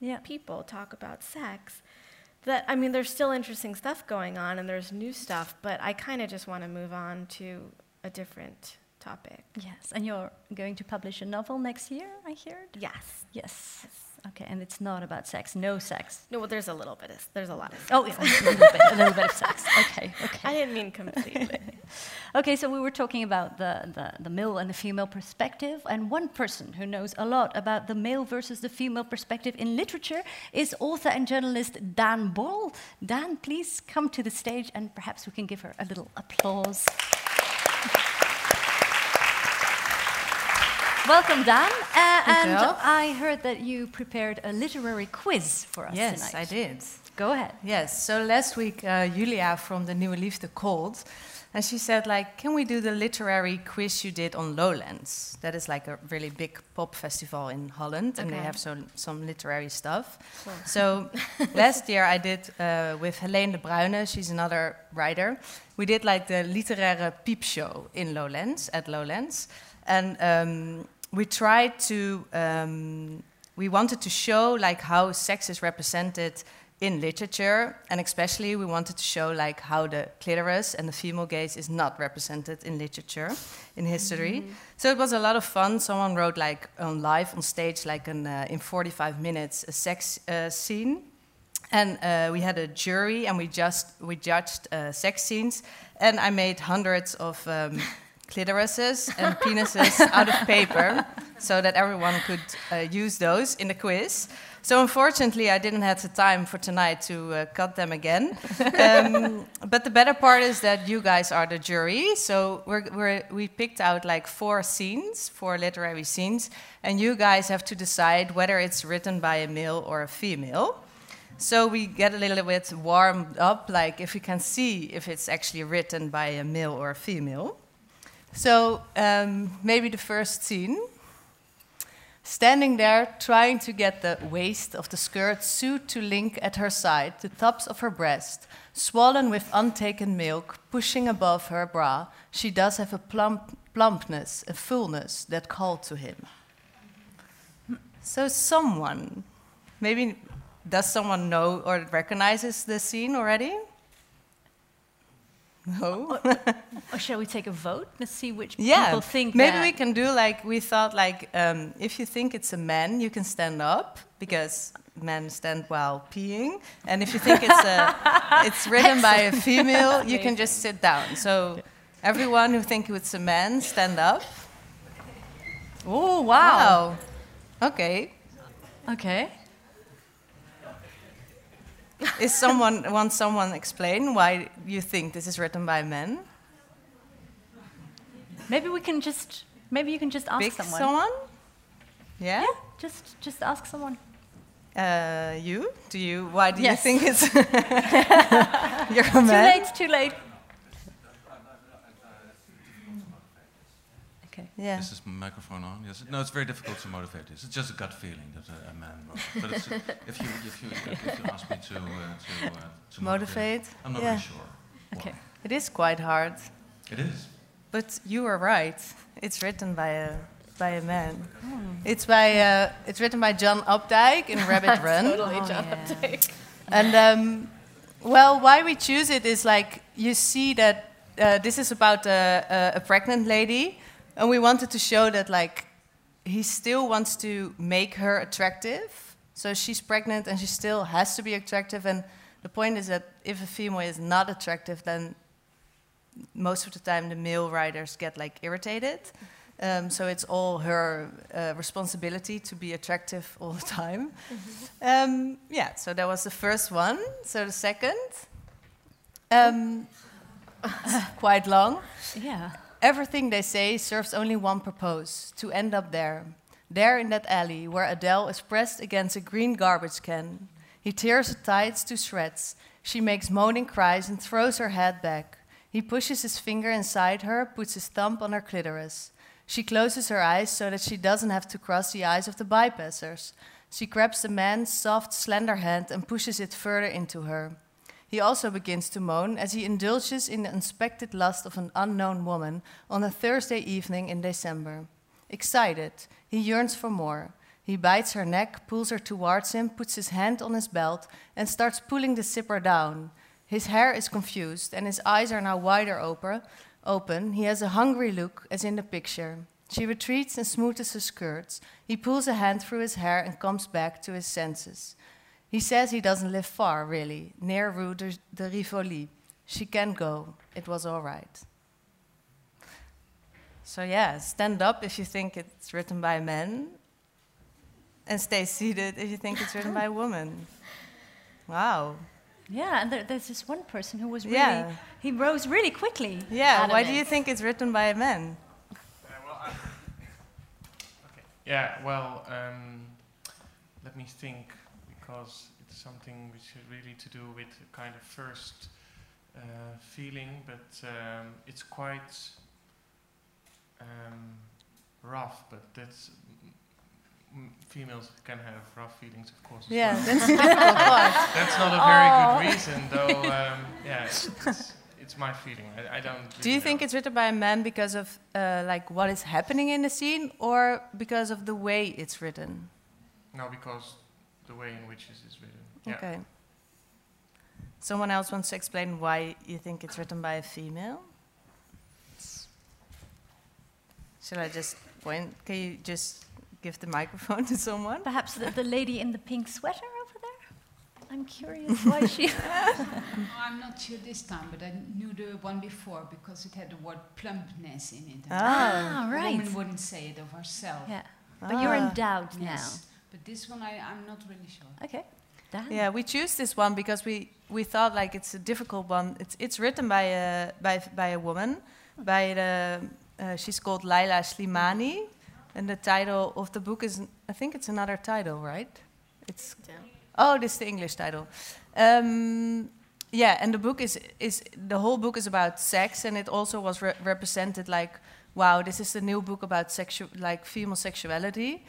Speaker 2: yeah.
Speaker 3: people talk about sex that I mean there's still interesting stuff going on and there's new stuff, but I kind of just want to move on to a different topic.
Speaker 2: Yes. And you're going to publish a novel next year, I heard?
Speaker 3: Yes.
Speaker 2: Yes. Okay, and it's not about sex, no sex.
Speaker 3: No, well, there's a little bit of there's a lot of. Oh, sex.
Speaker 2: Oh, yeah, a little bit, a little bit of sex. Okay, okay.
Speaker 3: I didn't mean completely.
Speaker 2: Okay, so we were talking about the, the, the male and the female perspective, and one person who knows a lot about the male versus the female perspective in literature is author and journalist Dan Boll. Dan, please come to the stage, and perhaps we can give her a little applause. Welcome, Dan. Uh, and. I heard that you prepared a literary quiz for us
Speaker 4: Yes,
Speaker 2: tonight.
Speaker 4: Yes, I did.
Speaker 2: Go ahead.
Speaker 4: Yes, so last week uh, Julia from the Nieuwe Liefde called And she said, like, can we do the literary quiz you did on Lowlands? That is like a really big pop festival in Holland, and they have some, some literary stuff. So last year I did uh, with Helene de Bruyne, she's another writer. We did like the literaire peep show in Lowlands, at Lowlands. And um, we tried to, um, we wanted to show like how sex is represented in literature, and especially we wanted to show like how the clitoris and the female gaze is not represented in literature, in history. So it was a lot of fun. Someone wrote like on live on stage, like an uh, in 45 minutes, a sex uh, scene, and uh, we had a jury, and we just we judged uh, sex scenes, and I made hundreds of. Um, clitorises and penises out of paper so that everyone could uh, use those in the quiz. So unfortunately, I didn't have the time for tonight to uh, cut them again. um, but the better part is that you guys are the jury. So we're, we're, we picked out like four scenes, four literary scenes, and you guys have to decide whether it's written by a male or a female. So we get a little bit warmed up, like if we can see if it's actually written by a male or a female. So um, maybe the first scene. Standing there, trying to get the waist of the skirt sewed to link at her side, the tops of her breast, swollen with untaken milk, pushing above her bra, she does have a plump, plumpness, a fullness that called to him. So someone, maybe does someone know or recognizes the scene already? No.
Speaker 2: Or shall we take a vote? Let's see which
Speaker 4: yeah.
Speaker 2: people think
Speaker 4: Maybe
Speaker 2: that.
Speaker 4: we can do like we thought. Like um, if you think it's a man, you can stand up because men stand while peeing, and if you think it's a, it's written by a female, you can just sit down. So everyone who think it's a man, stand up.
Speaker 2: Oh, wow.
Speaker 4: Wow. Okay.
Speaker 2: Okay.
Speaker 4: Is someone want someone explain why you think this is written by men?
Speaker 2: Maybe we can just, maybe you can just ask
Speaker 4: Pick
Speaker 2: someone.
Speaker 4: someone. Yeah.
Speaker 2: Yeah, just, just ask someone.
Speaker 4: Uh, you? Do you? Why do
Speaker 2: Yes.
Speaker 4: you think it's? You're a
Speaker 2: Too late, too late. Okay.
Speaker 4: Yeah.
Speaker 5: Is this microphone on? Yes. No, it's very difficult to motivate this. It's just a gut feeling that a, a man wrote. But it's, if you if you if you ask me to uh, to uh, to
Speaker 4: Motivate?
Speaker 5: I'm not
Speaker 4: Yeah.
Speaker 5: really sure. why.
Speaker 2: Okay.
Speaker 4: It is quite hard,
Speaker 5: It is.
Speaker 4: but you are right. It's written by a by a man. It's by uh, it's written by John Updike in Rabbit Run.
Speaker 3: Totally
Speaker 2: Oh,
Speaker 3: John
Speaker 2: yeah.
Speaker 3: Updike.
Speaker 4: And um, well, why we choose it is like you see that uh, this is about a, a, a pregnant lady, and we wanted to show that like he still wants to make her attractive. So she's pregnant and she still has to be attractive. And the point is that if a female is not attractive, then most of the time the male writers get like irritated. Um, so it's all her uh, responsibility to be attractive all the time. Um, yeah, so that was the first one. So the second, um, quite long.
Speaker 2: Yeah.
Speaker 4: Everything they say serves only one purpose to end up there. There in that alley where Adele is pressed against a green garbage can. He tears her tights to shreds. She makes moaning cries and throws her head back. He pushes his finger inside her, puts his thumb on her clitoris. She closes her eyes so that she doesn't have to cross the eyes of the bypassers. She grabs the man's soft, slender hand and pushes it further into her. He also begins to moan as he indulges in the unexpected lust of an unknown woman on a Thursday evening in December. Excited, he yearns for more. He bites her neck, pulls her towards him, puts his hand on his belt, and starts pulling the zipper down. His hair is confused, and his eyes are now wider open. Open, he has a hungry look, as in the picture. She retreats and smooths her skirts. He pulls a hand through his hair and comes back to his senses. He says he doesn't live far, really, near Rue de, de Rivoli. She can go. It was all right. So, yeah, stand up if you think it's written by men, and stay seated if you think it's written by a woman. Wow.
Speaker 2: Yeah, and there, there's this one person who was really,
Speaker 4: Yeah.
Speaker 2: he rose really quickly.
Speaker 4: Yeah, why do
Speaker 2: Adamant.
Speaker 4: you think it's written by a man?
Speaker 6: Yeah, well, um, let me think, because it's something which is really to do with kind of first uh, feeling, but um, it's quite um, rough. But that's females can have rough feelings, of course.
Speaker 4: Yeah,
Speaker 6: well.
Speaker 4: that's a difficult part.
Speaker 6: That's not a very good reason, though. Um, yeah, it's, it's, it's my feeling. I, I don't.
Speaker 4: Do you
Speaker 6: really
Speaker 4: think it's written by a man because of uh, like what is happening in the scene, or because of the way it's written?
Speaker 6: No, because the way in which this is written. Yeah.
Speaker 4: Okay. Someone else wants to explain why you think it's written by a female? Shall I just point? Can you just give the microphone to someone?
Speaker 2: Perhaps the, the lady in the pink sweater over there? I'm curious why she.
Speaker 7: no, I'm not sure this time, but I knew the one before because it had the word plumpness in it. and
Speaker 2: Ah,
Speaker 7: A
Speaker 2: right.
Speaker 7: woman wouldn't say it of herself.
Speaker 2: yeah. But you're
Speaker 4: in
Speaker 2: doubt
Speaker 7: Yes. But this one, I, I'm not really sure.
Speaker 2: Okay. Dan?
Speaker 4: Yeah, we choose this one because we, we thought like it's a difficult one. It's it's written by a by by a woman, by the uh, she's called Leïla Slimani, and the title of the book is I think it's another title, right? It's
Speaker 3: Yeah.
Speaker 4: oh, this is the English title. Um, yeah, and the book is is the whole book is about sex, and it also was re- represented like wow, this is the new book about sexual like female sexuality,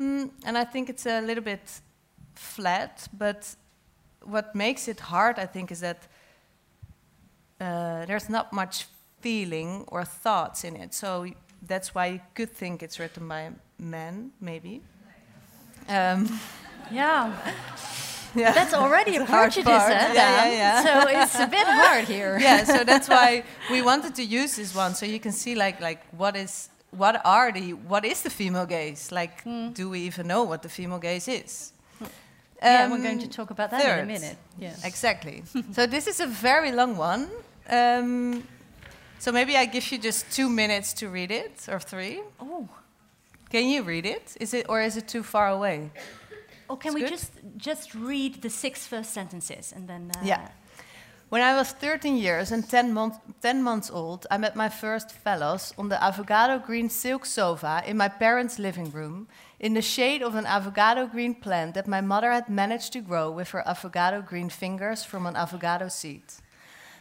Speaker 4: mm, and I think it's a little bit flat, but what makes it hard, I think, is that uh, there's not much feeling or thoughts in it. So that's why you could think it's written by men, maybe. Um,
Speaker 2: Yeah.
Speaker 4: yeah.
Speaker 2: That's already a prejudice, eh,
Speaker 4: Yeah, yeah, yeah.
Speaker 2: So it's a bit hard here.
Speaker 4: yeah, so that's why we wanted to use this one, so you can see like like what is what are the what is the female gaze? Like,
Speaker 2: Hmm.
Speaker 4: do we even know what the female gaze is?
Speaker 2: yeah, we're going
Speaker 4: Um,
Speaker 2: to talk about that in a minute. Yeah.
Speaker 4: Exactly. so this is a very long one. Um, so maybe I give you just two minutes to read it, or three.
Speaker 2: Oh.
Speaker 4: Can you read it? Is it or is it too far away?
Speaker 2: Oh, can
Speaker 4: It's
Speaker 2: we
Speaker 4: good.
Speaker 2: just just read the six first sentences and then? Uh,
Speaker 4: Yeah. When I was 13 years and 10, month, 10 months old, I met my first phallus on the avocado green silk sofa in my parents' living room, in the shade of an avocado green plant that my mother had managed to grow with her avocado green fingers from an avocado seed.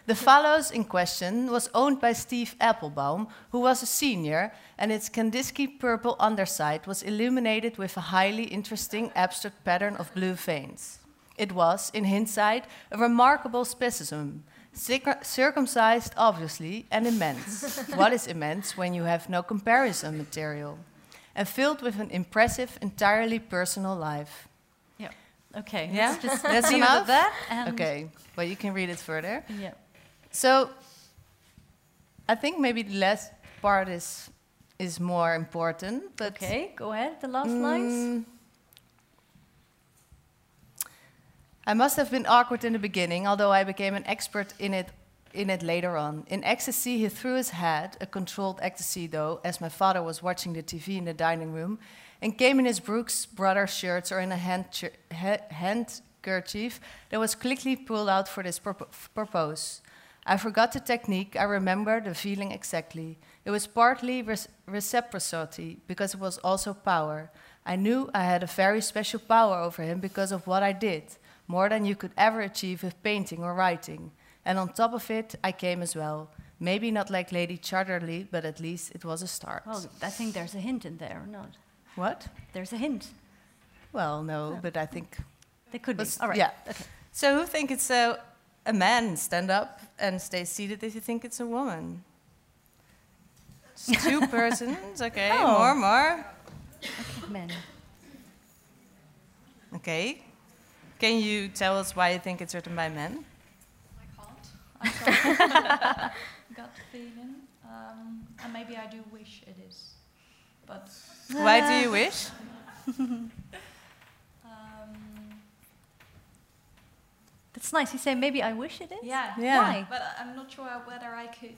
Speaker 4: The phallus in question was owned by Steve Applebaum, who was a senior, and its Kandinsky purple underside was illuminated with a highly interesting abstract pattern of blue veins. It was, in hindsight, a remarkable specimen, circ- circumcised, obviously, and immense. what is immense when you have no comparison material? And filled with an impressive, entirely personal life. Yeah.
Speaker 2: Okay.
Speaker 4: Yeah?
Speaker 2: Let's just
Speaker 4: That's
Speaker 2: leave it at
Speaker 4: enough?
Speaker 2: that. And
Speaker 4: Okay, well, you can read it further.
Speaker 2: Yeah.
Speaker 4: So, I think maybe the last part is is more important. But
Speaker 2: Okay. Go ahead. The last lines.
Speaker 4: Mm, I must have been awkward in the beginning, although I became an expert in it in it later on. In ecstasy, he threw his hat, a controlled ecstasy though, as my father was watching the TV in the dining room, and came in his Brooks Brothers shirts or in a hand ha- handkerchief that was quickly pulled out for this purpo- purpose. I forgot the technique, I remember the feeling exactly. It was partly reciprocity, because it was also power. I knew I had a very special power over him because of what I did, more than you could ever achieve with painting or writing. And on top of it, I came as well. Maybe not like Lady Chatterley, but at least it was a start.
Speaker 2: Oh, I think there's a hint in there, or not?
Speaker 4: What?
Speaker 2: There's a hint.
Speaker 4: Well, no, but I think.
Speaker 2: There could be. All right.
Speaker 4: Yeah. So who think it's a, a man? Stand up and stay seated if you think it's a woman. It's two persons. Okay,
Speaker 2: Oh.
Speaker 4: more, more.
Speaker 2: Men.
Speaker 4: Okay. Can you tell us why you think it's written by men?
Speaker 8: I can't. I can't. Gut feeling. Um, and maybe I do wish it is. But
Speaker 4: Why do you wish?
Speaker 8: um,
Speaker 2: That's nice. You say maybe I wish it is.
Speaker 8: yeah.
Speaker 4: Yeah.
Speaker 2: Why?
Speaker 8: But I- I'm not sure whether I could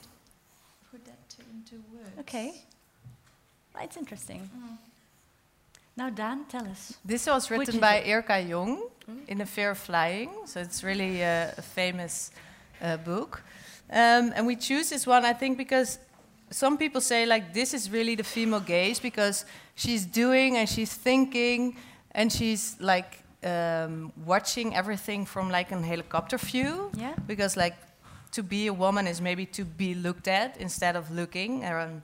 Speaker 8: put that into words.
Speaker 2: Okay. It's interesting.
Speaker 8: Mm.
Speaker 2: Now, Dan, tell us.
Speaker 4: This was written by
Speaker 2: it?
Speaker 4: Erica Jong in The Fear of Flying, so it's really uh, a famous uh, book. Um, and we choose this one, I think, because some people say like this is really the female gaze because she's doing and she's thinking and she's like um, watching everything from like a helicopter view.
Speaker 2: Yeah.
Speaker 4: Because like to be a woman is maybe to be looked at instead of looking, or, um,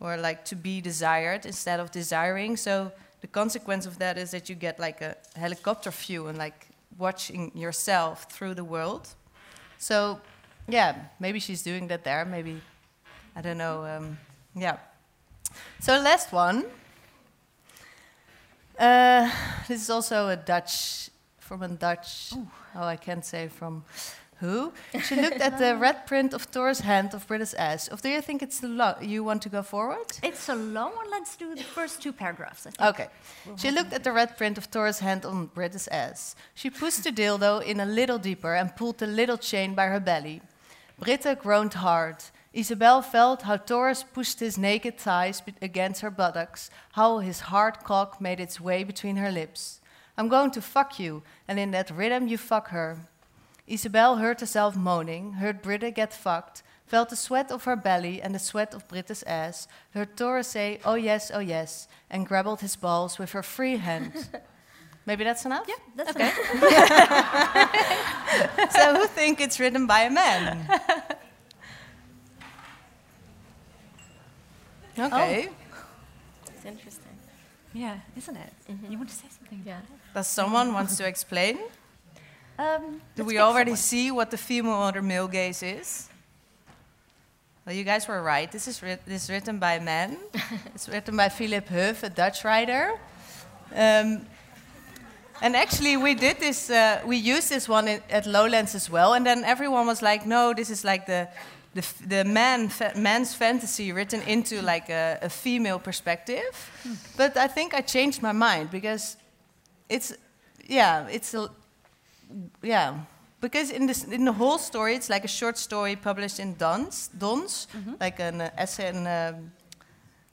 Speaker 4: or like to be desired instead of desiring. So the consequence of that is that you get like a helicopter view and like watching yourself through the world. So, yeah, maybe she's doing that there. Maybe I don't know. Um, yeah. So last one. Uh, this is also a Dutch from a Dutch. Oh, I can't say from who. She looked at the red print of Thor's hand of Britta's ass. Or do you think it's a long? You want to go forward?
Speaker 2: It's a long one. Let's do the first two paragraphs. I think.
Speaker 4: Okay. She looked at the red print of Thor's hand on Britta's ass. She pushed the dildo in a little deeper and pulled the little chain by her belly. Britta groaned hard. Isabel felt how Taurus pushed his naked thighs against her buttocks, how his hard cock made its way between her lips. I'm going to fuck you, and in that rhythm you fuck her. Isabel heard herself moaning, heard Britta get fucked, felt the sweat of her belly and the sweat of Britta's ass, heard Taurus say, oh yes, oh yes, and grabbled his balls with her free hand. Maybe that's enough?
Speaker 2: Yeah, that's
Speaker 4: Okay.
Speaker 2: enough.
Speaker 4: so who think it's written by a man? Okay.
Speaker 3: It's interesting.
Speaker 2: Yeah, isn't it?
Speaker 3: Mhm.
Speaker 2: You want to say something?
Speaker 3: Yeah.
Speaker 4: Does someone wants to explain?
Speaker 2: Um,
Speaker 4: Do we already
Speaker 2: someone.
Speaker 4: see what the female or male gaze is? Well, you guys were right. This is, writ- this is written by a man. it's written by Philip Huff, a Dutch writer. Um, and actually, we did this. Uh, we used this one in, at Lowlands as well. And then everyone was like, "No, this is like the the, f- the man fa- man's fantasy written into like a, a female perspective." But I think I changed my mind because it's yeah, it's a yeah, because in this in the whole story, it's like a short story published in Dons, Dons, like an uh, essay and um,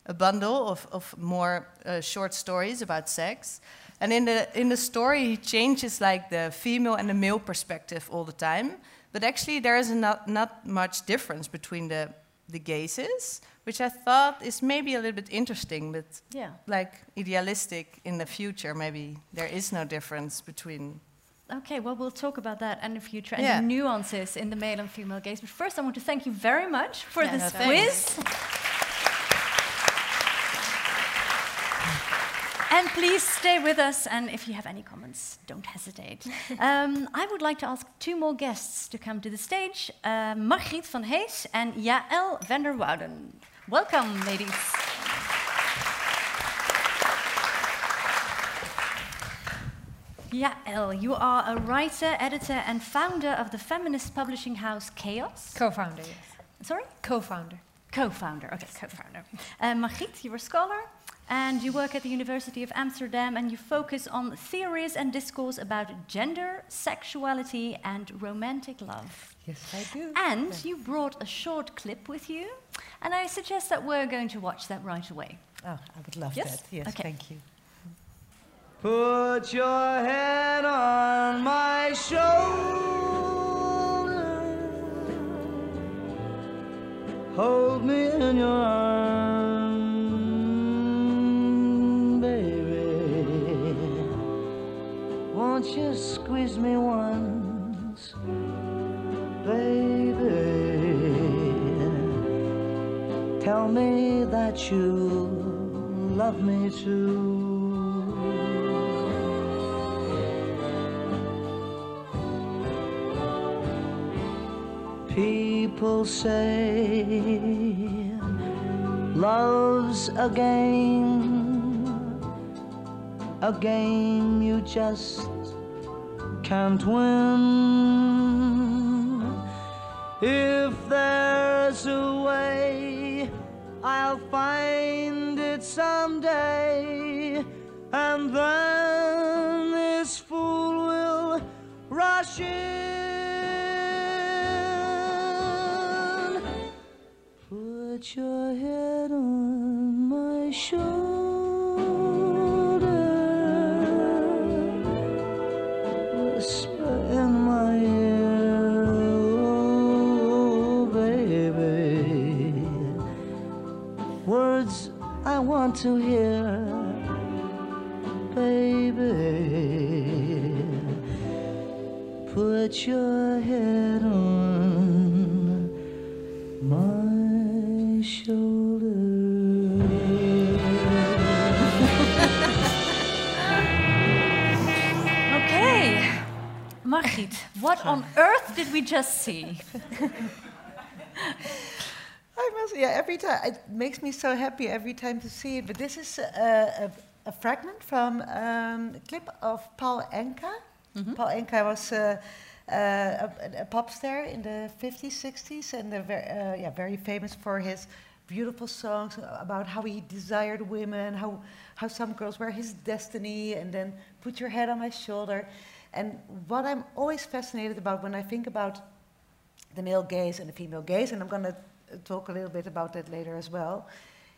Speaker 4: a bundle of of more uh, short stories about sex. And in the in the story, he changes like the female and the male perspective all the time. But actually, there is not not much difference between the the gazes, which I thought is maybe a little bit interesting, but
Speaker 2: Yeah.
Speaker 4: like idealistic in the future. Maybe there is no difference between
Speaker 2: Okay, well, we'll talk about that and the future and
Speaker 4: Yeah.
Speaker 2: the nuances in the male and female gaze. But first, I want to thank you very much for
Speaker 4: Yeah,
Speaker 2: this
Speaker 4: no,
Speaker 2: quiz. And please stay with us, and if you have any comments, don't hesitate. um, I would like to ask two more guests to come to the stage uh, Margriet van Hees and Jaël van der Wouden. Welcome, ladies. Jaël, you are a writer, editor, and founder of the feminist publishing house Chaos.
Speaker 9: Co-founder, yes.
Speaker 2: Sorry?
Speaker 9: Co-founder.
Speaker 2: Co-founder, okay, co-founder. Uh, Margriet, you're a scholar, and you work at the University of Amsterdam, and you focus on theories and discourse about gender, sexuality, and romantic love.
Speaker 9: Yes, I do.
Speaker 2: And you brought a short clip with you, and I suggest that we're going to watch that right away.
Speaker 9: Oh, I would love
Speaker 2: Yes?
Speaker 9: that. Yes,
Speaker 2: Okay.
Speaker 9: thank you.
Speaker 10: Put your head on my shoulder. Hold me in your arms, baby. Won't you squeeze me once, baby? Tell me that you love me too. People say love's a game, a game you just can't win. If there's a way, I'll find it someday, and then this fool will rush in. Put your head on my shoulder, whisper in my ear, oh, baby. Words I want to hear, baby. Put your head on
Speaker 2: shoulder. okay, Margriet, what on earth did we just see?
Speaker 9: I must, yeah, every time. It makes me so happy every time to see it. But this is a, a, a fragment from um, a clip of Paul Anka.
Speaker 2: Mm -hmm.
Speaker 9: Paul Anka was. Uh, a, a pop star in the 50s, 60s, and they're ver- uh, yeah, very famous for his beautiful songs about how he desired women, how, how some girls were his destiny, and then put your head on my shoulder. And what I'm always fascinated about when I think about the male gaze and the female gaze, and I'm going to talk a little bit about that later as well,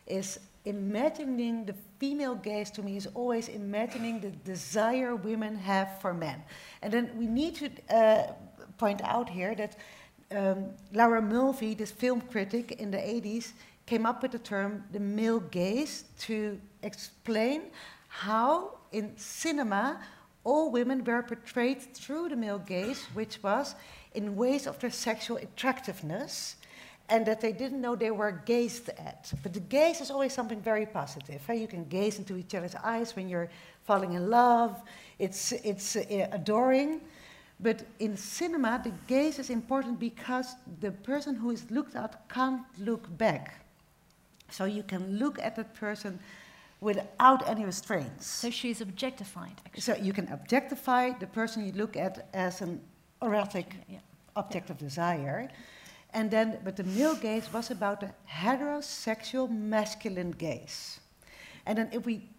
Speaker 9: is imagining the female gaze to me is always imagining the desire women have for men. And then we need to uh, point out here that um, Laura Mulvey, this film critic in the 80s, came up with the term the male gaze to explain how in cinema all women were portrayed through the male gaze, which was in ways of their sexual attractiveness, and that they didn't know they were gazed at. But the gaze is always something very positive. eh? You can gaze into each other's eyes when you're falling in love. It's, it's uh, adoring. But in cinema, the gaze is important because the person who is looked at can't look back. So you can look at that person without any restraints.
Speaker 2: So she's objectified, actually.
Speaker 9: So you can objectify the person you look at as an erotic
Speaker 2: Yeah.
Speaker 9: object of desire. And then, but the male gaze was about the heterosexual masculine gaze. And then if we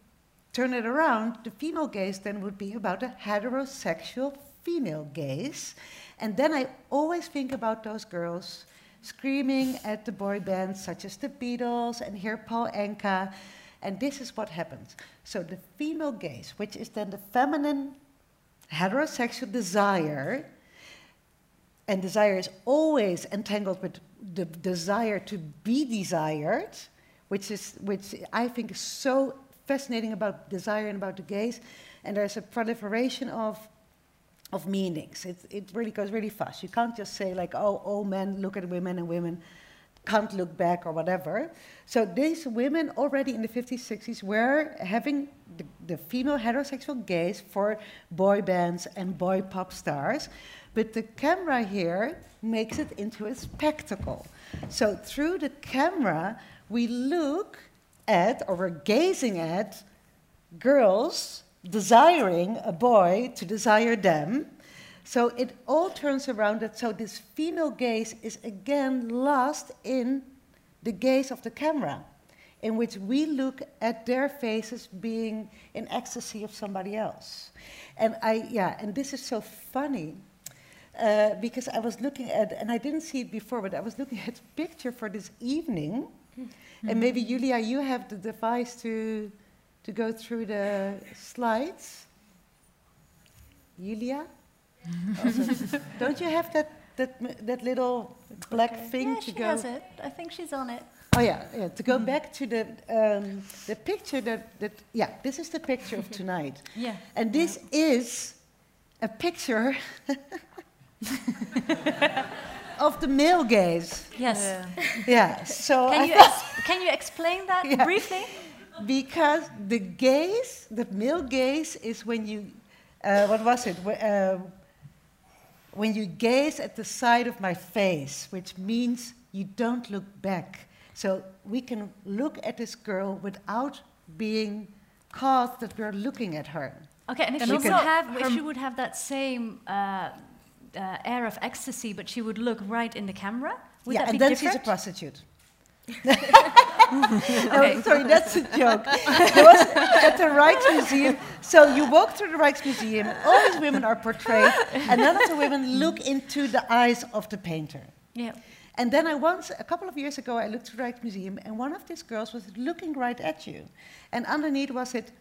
Speaker 9: turn it around, the female gaze then would be about the heterosexual female gaze. And then I always think about those girls screaming at the boy bands such as the Beatles and here Paul Anka. And this is what happens. So the female gaze, which is then the feminine heterosexual desire, and desire is always entangled with the desire to be desired, which is which I think is so fascinating about desire and about the gaze. And there's a proliferation of of meanings. It it really goes really fast. You can't just say like, oh, all men look at women and women can't look back or whatever. So these women already in the 50s, 60s were having the, the female heterosexual gaze for boy bands and boy pop stars. But the camera here makes it into a spectacle. So through the camera, we look at, or we're gazing at, girls desiring a boy to desire them. So it all turns around that so this female gaze is again lost in the gaze of the camera, in which we look at their faces being in ecstasy of somebody else. And I, yeah, and this is so funny uh, because I was looking at, and I didn't see it before, but I was looking at a picture for this evening. And maybe, Julia, you have the device to, to go through the slides. Julia? Also, don't you have that, that, that little black thing
Speaker 2: yeah,
Speaker 9: to
Speaker 2: she
Speaker 9: go?
Speaker 2: has it. I think she's on it.
Speaker 9: Oh yeah, yeah. To go back to the um, the picture that, that yeah, this is the picture of tonight,
Speaker 2: Yeah.
Speaker 9: and this is a picture of the male gaze.
Speaker 2: Yes.
Speaker 9: Yeah. So I
Speaker 2: Can you, can you explain that
Speaker 9: Yeah.
Speaker 2: briefly?
Speaker 9: because the gaze, the male gaze, is when you, uh, what was it? Uh, when you gaze at the side of my face, which means you don't look back. So we can look at this girl without being caught that we're looking at her.
Speaker 2: Okay, and if
Speaker 9: And
Speaker 2: she would have, if she would have that same uh, uh, air of ecstasy, but she would look right in the camera, would
Speaker 9: yeah,
Speaker 2: that
Speaker 9: and
Speaker 2: be
Speaker 9: then
Speaker 2: different?
Speaker 9: she's a prostitute. no, sorry, that's a joke. There was at the Rijksmuseum. So you walk through the Rijksmuseum, all these women are portrayed, and none of the women look into the eyes of the painter.
Speaker 2: yeah.
Speaker 9: And then I once, a couple of years ago, I looked through the Rijksmuseum, and one of these girls was looking right at you. And underneath was it,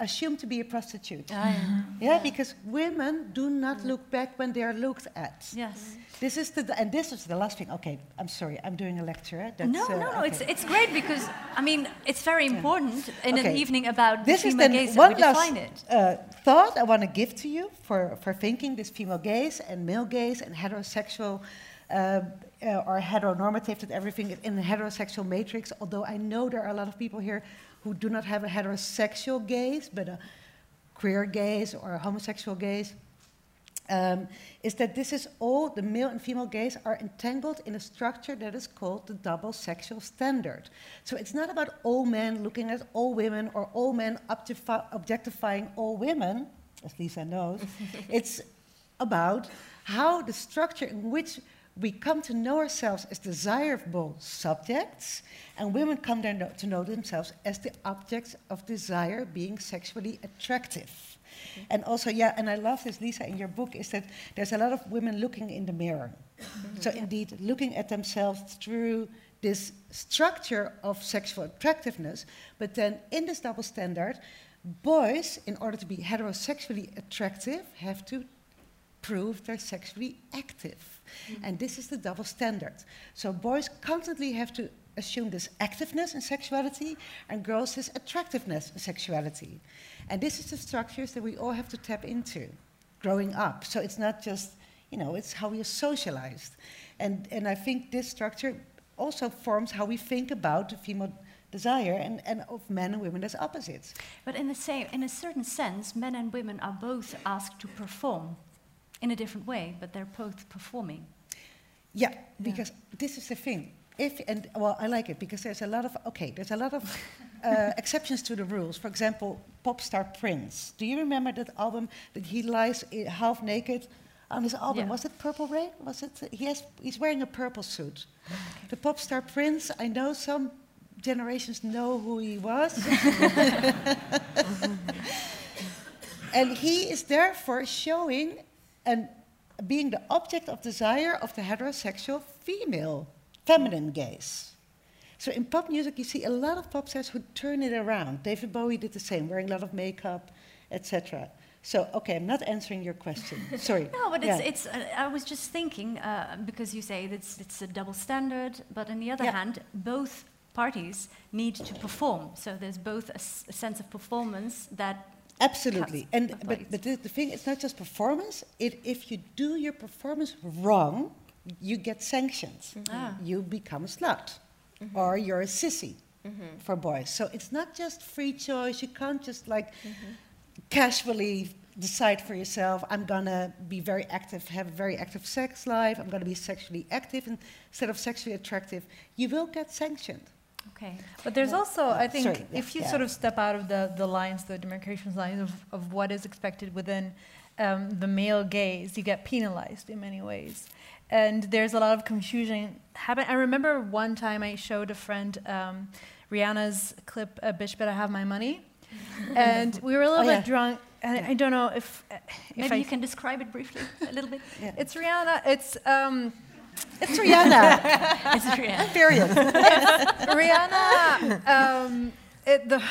Speaker 9: assumed to be a prostitute.
Speaker 2: Ah, yeah.
Speaker 9: Yeah, because women do not look back when they are looked at.
Speaker 2: Yes.
Speaker 9: This is the, and this is the last thing. Okay, I'm sorry, I'm doing a lecture. That's,
Speaker 2: no,
Speaker 9: uh,
Speaker 2: no, no. It's
Speaker 9: okay.
Speaker 2: it's great because I mean it's very important in an evening about
Speaker 9: This
Speaker 2: the
Speaker 9: is
Speaker 2: gaze
Speaker 9: one last uh, thought I want to give to you for, for thinking this female gaze and male gaze and heterosexual uh, uh, or heteronormative, that everything in the heterosexual matrix. Although I know there are a lot of people here who do not have a heterosexual gaze, but a queer gaze or a homosexual gaze. um, is that this is all the male and female gaze are entangled in a structure that is called the double sexual standard. So it's not about all men looking at all women or all men objectifying all women, as Lisa knows. it's about how the structure in which we come to know ourselves as desirable subjects, and women come to know themselves as the objects of desire, being sexually attractive. And also, yeah, and I love this, Lisa, in your book, is that there's a lot of women looking in the mirror. Mm-hmm. So, indeed, looking at themselves through this structure of sexual attractiveness, but then in this double standard, boys, in order to be heterosexually attractive, have to prove they're sexually active. Mm-hmm. And this is the double standard. So boys constantly have to assume this activeness in sexuality, and girls this attractiveness in sexuality. And this is the structures that we all have to tap into growing up. So it's not just, you know, it's how we are socialized. And, and I think this structure also forms how we think about the female desire and, and of men and women as opposites.
Speaker 2: But in the same, in a certain sense, men and women are both asked to perform in a different way, but they're both performing.
Speaker 9: Yeah, because this is the thing. If and well, I like it because there's a lot of okay. There's a lot of uh, exceptions to the rules. For example, pop star Prince. Do you remember that album that he lies half naked on his album?
Speaker 2: Yeah.
Speaker 9: Was it Purple Rain? Was it? He has. He's wearing a purple suit. The pop star Prince. I know some generations know who he was. and he is therefore showing and being the object of desire of the heterosexual female, feminine gaze. So in pop music, you see a lot of pop stars who turn it around. David Bowie did the same, wearing a lot of makeup, etc. So, okay, I'm not answering your question. Sorry.
Speaker 2: No, but
Speaker 9: Yeah.
Speaker 2: it's, it's uh, I was just thinking, uh, because you say it's, it's a double standard, but on the other
Speaker 9: Yeah.
Speaker 2: hand, both parties need to perform. So there's both a, s- a sense of performance that
Speaker 9: Absolutely.
Speaker 2: cuts
Speaker 9: And but, but the, the thing it's not just performance. It, if you do your performance wrong, you get sanctions.
Speaker 2: Ah.
Speaker 9: You become a slut, or you're a sissy for boys. So it's not just free choice. You can't just like casually decide for yourself. I'm gonna be very active, have a very active sex life. I'm gonna be sexually active instead of sexually attractive. You will get sanctioned.
Speaker 2: Okay.
Speaker 11: But there's also, I think,
Speaker 9: Sorry, yeah,
Speaker 11: if you
Speaker 9: yeah.
Speaker 11: sort of step out of the, the lines, the demarcations lines of, of what is expected within um, the male gaze, you get penalized in many ways. And there's a lot of confusion happen. I remember one time I showed a friend um, Rihanna's clip, uh, "Bitch Better Have My Money," and we were a little
Speaker 9: Oh,
Speaker 11: bit
Speaker 9: yeah.
Speaker 11: drunk. And I don't know if, uh, if
Speaker 2: Maybe
Speaker 11: I
Speaker 2: you can describe it briefly a little bit.
Speaker 9: Yeah.
Speaker 11: It's Rihanna. It's um,
Speaker 9: It's Rihanna.
Speaker 2: It's Rihanna.
Speaker 9: Period.
Speaker 11: Rihanna. Um, it, the,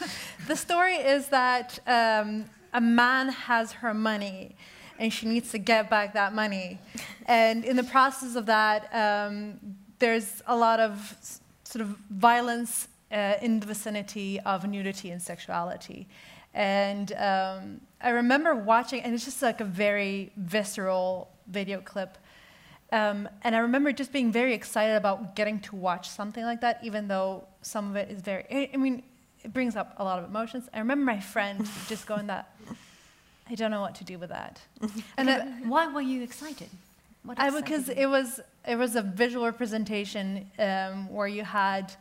Speaker 11: the story is that um, a man has her money and she needs to get back that money. And in the process of that, um, there's a lot of sort of violence uh, in the vicinity of nudity and sexuality. And um, I remember watching, and it's just like a very visceral video clip. Um, and I remember just being very excited about getting to watch something like that, even though some of it is very, I mean, it brings up a lot of emotions. I remember my friend just going that, I don't know what to do with that.
Speaker 2: And why were you excited? What
Speaker 11: I because
Speaker 2: you?
Speaker 11: it was it was a visual representation um, where you had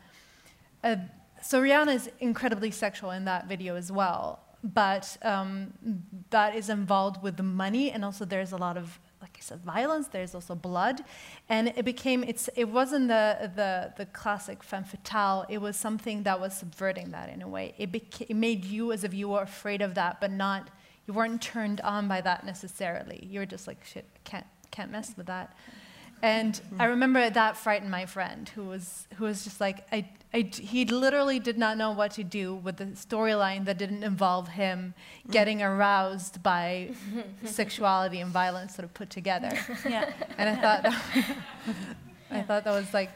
Speaker 11: a, so Rihanna is incredibly sexual in that video as well, but um, that is involved with the money and also there's a lot of like I said violence. There's also blood, and it became it's it wasn't the the the classic femme fatale. It was something that was subverting that in a way. It became, it made you as a viewer afraid of that, but not you weren't turned on by that necessarily. You were just like shit, can't can't mess with that. And I remember that frightened my friend, who was who was just like I, I he literally did not know what to do with the storyline that didn't involve him getting aroused by sexuality and violence sort of put together.
Speaker 2: Yeah.
Speaker 11: And I thought that, I thought that was like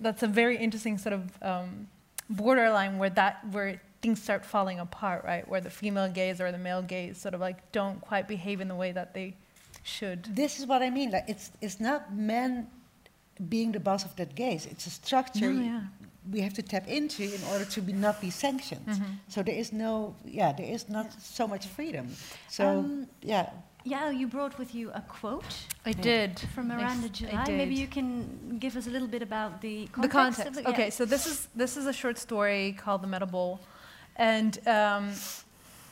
Speaker 11: that's a very interesting sort of um, borderline where that where things start falling apart, right? Where the female gaze or the male gaze sort of like don't quite behave in the way that they should.
Speaker 9: This is what I mean. Like it's it's not men being the boss of that gaze. It's a structure
Speaker 11: No, yeah.
Speaker 9: we have to tap into in order to be not be sanctioned.
Speaker 11: Mhm.
Speaker 9: So there is no yeah there is not so much freedom. So
Speaker 2: Um,
Speaker 9: yeah.
Speaker 2: yeah, you brought with you a quote.
Speaker 11: I did.
Speaker 2: From Miranda
Speaker 11: I
Speaker 2: July.
Speaker 11: did.
Speaker 2: Maybe you can give us a little bit about the context.
Speaker 11: the context.
Speaker 2: Of it.
Speaker 11: Okay, so this is this is a short story called The Metal Bowl, and um,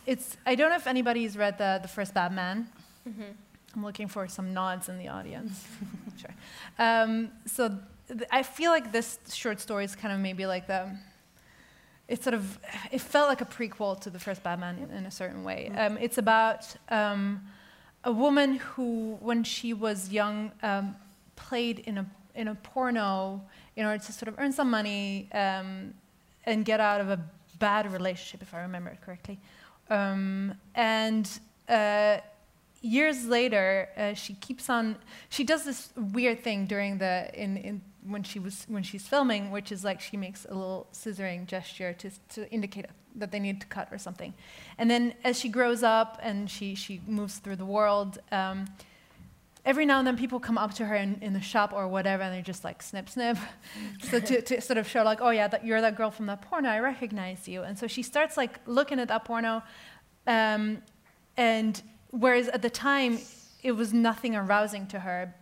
Speaker 11: it's I don't know if anybody's read the the First Bad Man.
Speaker 3: Mhm.
Speaker 11: I'm looking for some nods in the audience. sure. Um, so th- I feel like this short story is kind of maybe like the. It sort of it felt like a prequel to the First Bad Man in, in a certain way. Um, it's about um, a woman who, when she was young, um, played in a in a porno in order to sort of earn some money um, and get out of a bad relationship, if I remember it correctly. Um, and uh, years later, uh, she keeps on. She does this weird thing during the in, in when she was when she's filming, which is like she makes a little scissoring gesture to to indicate that they need to cut or something. And then as she grows up and she she moves through the world. Um, Every now and then, people come up to her in, in the shop or whatever, and they're just like snip, snip, so to, to sort of show like, oh yeah, that you're that girl from that porno. I recognize you. And so she starts like looking at that porno, um, and whereas at the time it was nothing arousing to her,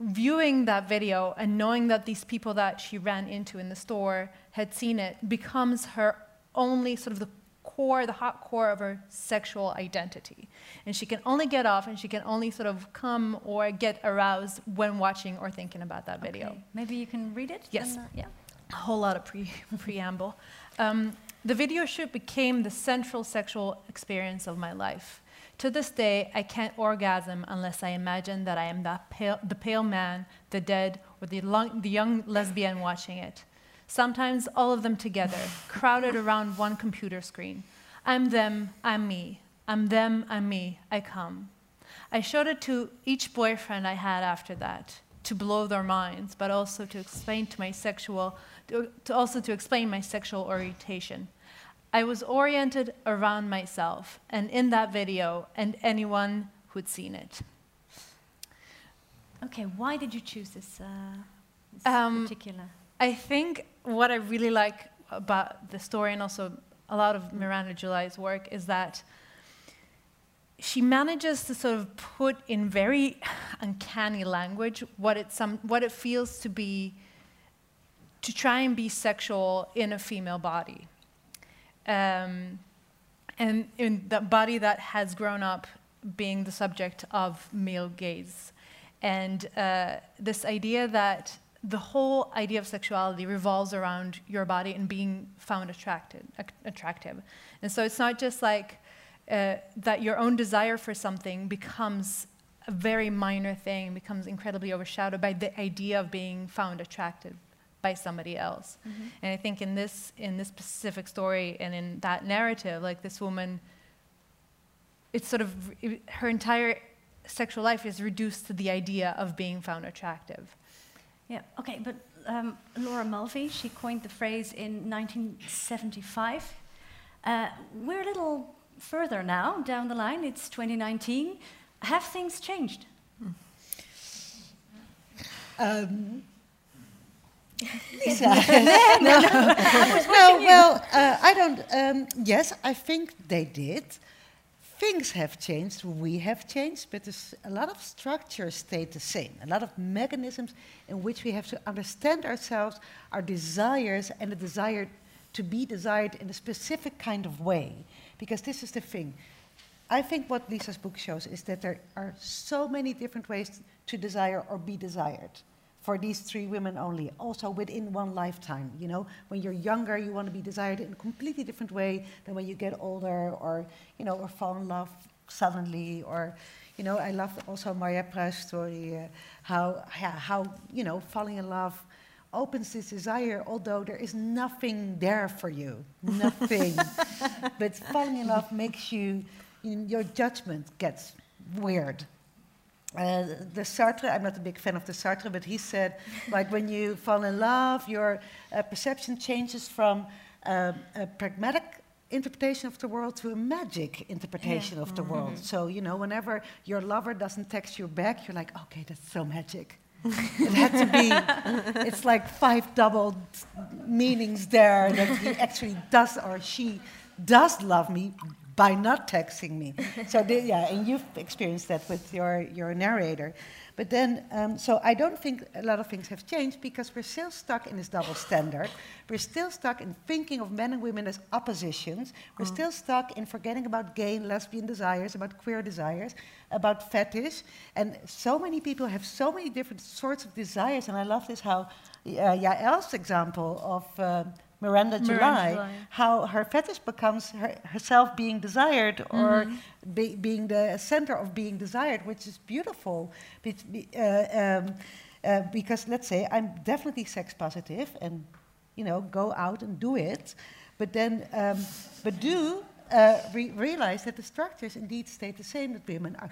Speaker 11: viewing that video and knowing that these people that she ran into in the store had seen it becomes her only sort of the core, the hot core of her sexual identity. And she can only get off and she can only sort of come or get aroused when watching or thinking about that video.
Speaker 2: Okay. Maybe you can read it.
Speaker 11: Yes.
Speaker 2: uh, yeah.
Speaker 11: A whole lot of pre- preamble. Um, the video shoot became the central sexual experience of my life. To this day, I can't orgasm unless I imagine that I am pale, the pale man, the dead, or the, long, the young lesbian watching it. Sometimes all of them together, crowded around one computer screen. I'm them, I'm me. I'm them, I'm me, I come. I showed it to each boyfriend I had after that to blow their minds, but also to explain to my sexual, to, to also to explain my sexual orientation. I was oriented around myself, and in that video, and anyone who'd seen it.
Speaker 2: Okay, why did you choose this, uh, this
Speaker 11: Um,
Speaker 2: particular?
Speaker 11: I think what I really like about the story and also a lot of Miranda July's work is that she manages to sort of put in very uncanny language what it some what it feels to be to try and be sexual in a female body. Um, and in the body that has grown up being the subject of male gaze. And uh, this idea that the whole idea of sexuality revolves around your body and being found attracted, ac- attractive. And so it's not just like uh, that your own desire for something becomes a very minor thing, becomes incredibly overshadowed by the idea of being found attractive by somebody else. And I think in this in this specific story and in that narrative, like this woman, it's sort of it- her entire sexual life is reduced to the idea of being found attractive.
Speaker 2: Yeah, okay, but um, Laura Mulvey, she coined the phrase in 1975. Uh, we're a little further now down the line, it's 2019. Have things changed?
Speaker 9: Um, Lisa. no, no, well, uh, I don't. Um, yes, I think they did. Things have changed, we have changed, but a lot of structures stayed the same. A lot of mechanisms in which we have to understand ourselves, our desires, and the desire to be desired in a specific kind of way. Because this is the thing. I think what Lisa's book shows is that there are so many different ways to desire or be desired for these three women only, also within one lifetime. You know, when you're younger, you want to be desired in a completely different way than when you get older, or you know, or fall in love suddenly, or you know, I love also Maria Pruis' story, uh, how how you know, falling in love opens this desire, although there is nothing there for you, nothing. but falling in love makes you, you your judgment gets weird. Uh, the Sartre, I'm not a big fan of the Sartre, but he said, like when you fall in love, your uh, perception changes from uh, a pragmatic interpretation of the world to a magic interpretation of the world. So, you know, whenever your lover doesn't text you back, you're like, okay, that's so magic. it had to be, it's like five double meanings there that he actually does or she does love me, by not texting me. so the, yeah, and you've experienced that with your your narrator. But then, um, so I don't think a lot of things have changed because we're still stuck in this double standard. We're still stuck in thinking of men and women as oppositions. We're
Speaker 2: Mm.
Speaker 9: still stuck in forgetting about gay and lesbian desires, about queer desires, about fetish. And so many people have so many different sorts of desires. And I love this how uh, Yael's example of uh, Miranda,
Speaker 11: Miranda
Speaker 9: July,
Speaker 11: July.
Speaker 9: how her fetish becomes her, herself being desired or
Speaker 11: Mhm.
Speaker 9: be, being the center of being desired, which is beautiful. Be, be- uh, um, uh, because let's say I'm definitely sex positive and you know go out and do it, but then um, but do uh, re- realize that the structures indeed stay the same. That women are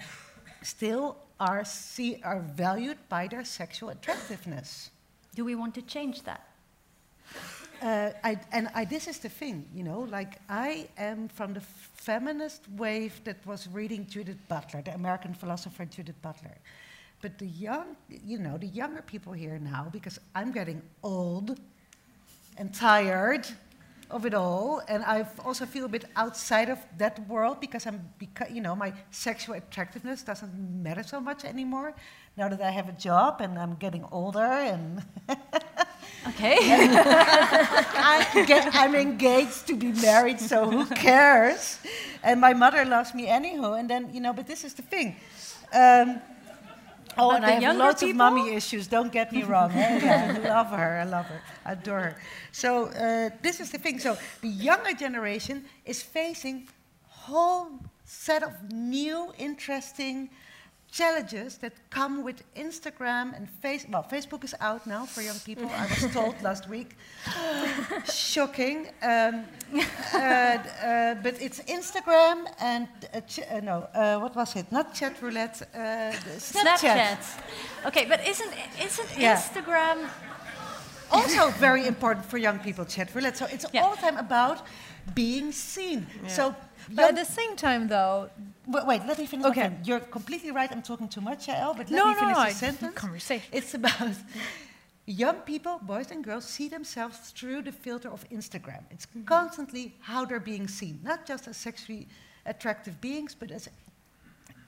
Speaker 9: still are see are valued by their sexual attractiveness.
Speaker 2: Do we want to change that?
Speaker 9: Uh, I, and I, this is the thing, you know, like I am from the feminist wave that was reading Judith Butler, the American philosopher Judith Butler. But the young, you know, the younger people here now, because I'm getting old and tired of it all, and I also feel a bit outside of that world because I'm, beca- you know, my sexual attractiveness doesn't matter so much anymore now that I have a job and I'm getting older and.
Speaker 2: Okay.
Speaker 9: I get, I'm engaged to be married, so who cares? And my mother loves me anyhow. And then, you know, but this is the thing. Um, oh,
Speaker 2: But
Speaker 9: and I have lots of
Speaker 2: people?
Speaker 9: mommy issues, don't get me wrong. eh? Yeah, I love her, I love her, I adore her. So uh, this is the thing. So the younger generation is facing whole set of new, interesting challenges that come with Instagram and face. Well, Facebook is out now for young people. I was told last week. Shocking. Um, uh, uh, but it's Instagram and uh, ch- uh, no, uh, what was it? Not chat roulette. Uh, the Snapchat.
Speaker 2: Okay, but isn't isn't
Speaker 9: Yeah.
Speaker 2: Instagram
Speaker 9: also very important for young people. Chat roulette. So it's all the time about being seen. So.
Speaker 11: But at the same time, though,
Speaker 9: Wait, wait, let me finish.
Speaker 11: Okay.
Speaker 9: You're completely right. I'm talking too much, Yael, but let
Speaker 11: No,
Speaker 9: me finish
Speaker 11: no,
Speaker 9: the sentence.
Speaker 11: conversation.
Speaker 9: It's about young people, boys and girls, see themselves through the filter of Instagram. It's
Speaker 11: Mm-hmm.
Speaker 9: constantly how they're being seen, not just as sexually attractive beings, but as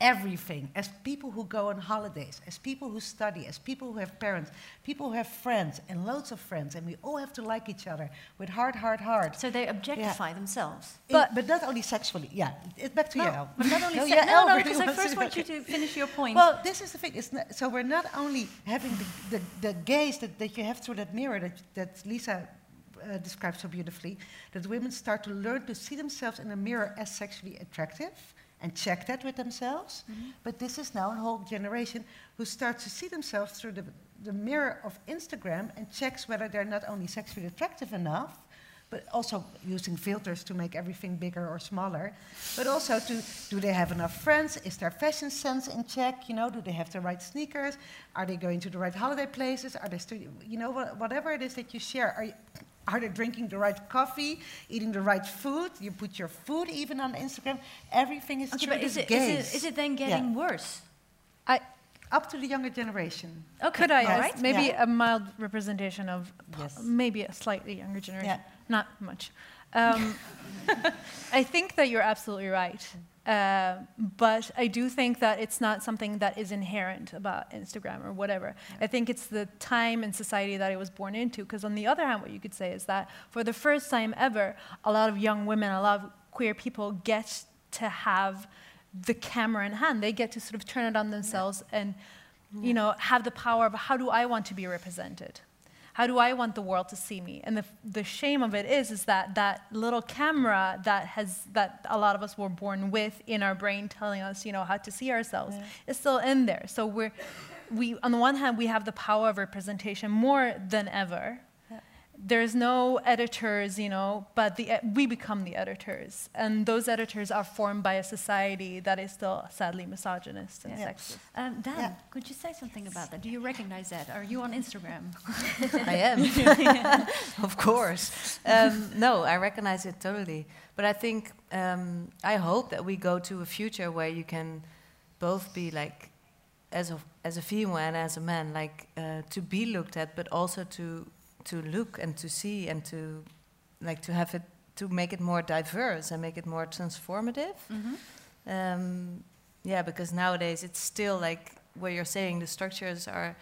Speaker 9: everything, as people who go on holidays, as people who study, as people who have parents, people who have friends and loads of friends, and we all have to like each other with heart, heart, heart.
Speaker 2: so they objectify themselves?
Speaker 9: But, but not only sexually, yeah. It, back to
Speaker 2: No,
Speaker 9: Yael.
Speaker 2: but not only
Speaker 9: No,
Speaker 2: se-
Speaker 9: Yael
Speaker 2: no, no,
Speaker 9: really
Speaker 2: because I first want you to finish your point.
Speaker 9: Well, this is the thing. It's not, so we're not only having the, the, the gaze that, that you have through that mirror that, that Lisa uh, described so beautifully, that women start to learn to see themselves in a mirror as sexually attractive and check that with themselves. Mm-hmm. But this is now a whole generation who starts to see themselves through the, the mirror of Instagram and checks whether they're not only sexually attractive enough, but also using filters to make everything bigger or smaller, but also to do they have enough friends? Is their fashion sense in check? You know, do they have the right sneakers? Are they going to the right holiday places? Are they, you know, wha- whatever it is that you share, are you, are they drinking the right coffee, eating the right food? You put your food even on Instagram. Everything is
Speaker 2: okay,
Speaker 9: through
Speaker 2: but is
Speaker 9: this
Speaker 2: it, is
Speaker 9: gaze.
Speaker 2: it is it then
Speaker 9: Yeah.
Speaker 2: getting worse?
Speaker 11: I
Speaker 9: Up to the younger generation.
Speaker 2: Okay,
Speaker 11: could I
Speaker 9: Yes.
Speaker 11: ask maybe
Speaker 9: Yeah.
Speaker 11: a mild representation of
Speaker 9: Yes.
Speaker 11: maybe a slightly younger generation?
Speaker 9: Yeah.
Speaker 11: Not much. Um, I think that you're absolutely right. Uh, but I do think that it's not something that is inherent about Instagram or whatever. I think it's the time and society that it was born into. Because on the other hand, what you could say is that for the first time ever, a lot of young women, a lot of queer people get to have the camera in hand. They get to sort of turn it on themselves and, you know, have the power of how do I want to be represented? How do I want the world to see me? And the, the shame of it is, is that that little camera that has that a lot of us were born with in our brain, telling us, you know, how to see ourselves, is still in there. So we're, we on the one hand, we have the power of representation more than ever. There's no editors, you know, but the, we become the editors. And those editors are formed by a society that is still sadly misogynist and
Speaker 2: Yeah.
Speaker 11: sexist.
Speaker 2: Um, Dan,
Speaker 9: Yeah.
Speaker 2: could you say something about that? Do you recognize that? Are you on Instagram?
Speaker 4: I am, of course. Um, no, I recognize it totally. But I think um, I hope that we go to a future where you can both be like, as a as a female and as a man, like uh, to be looked at, but also to to look and to see and to like to have it to make it more diverse and make it more transformative.
Speaker 2: Mhm.
Speaker 4: Um, yeah, because nowadays it's still like what you're saying. The structures are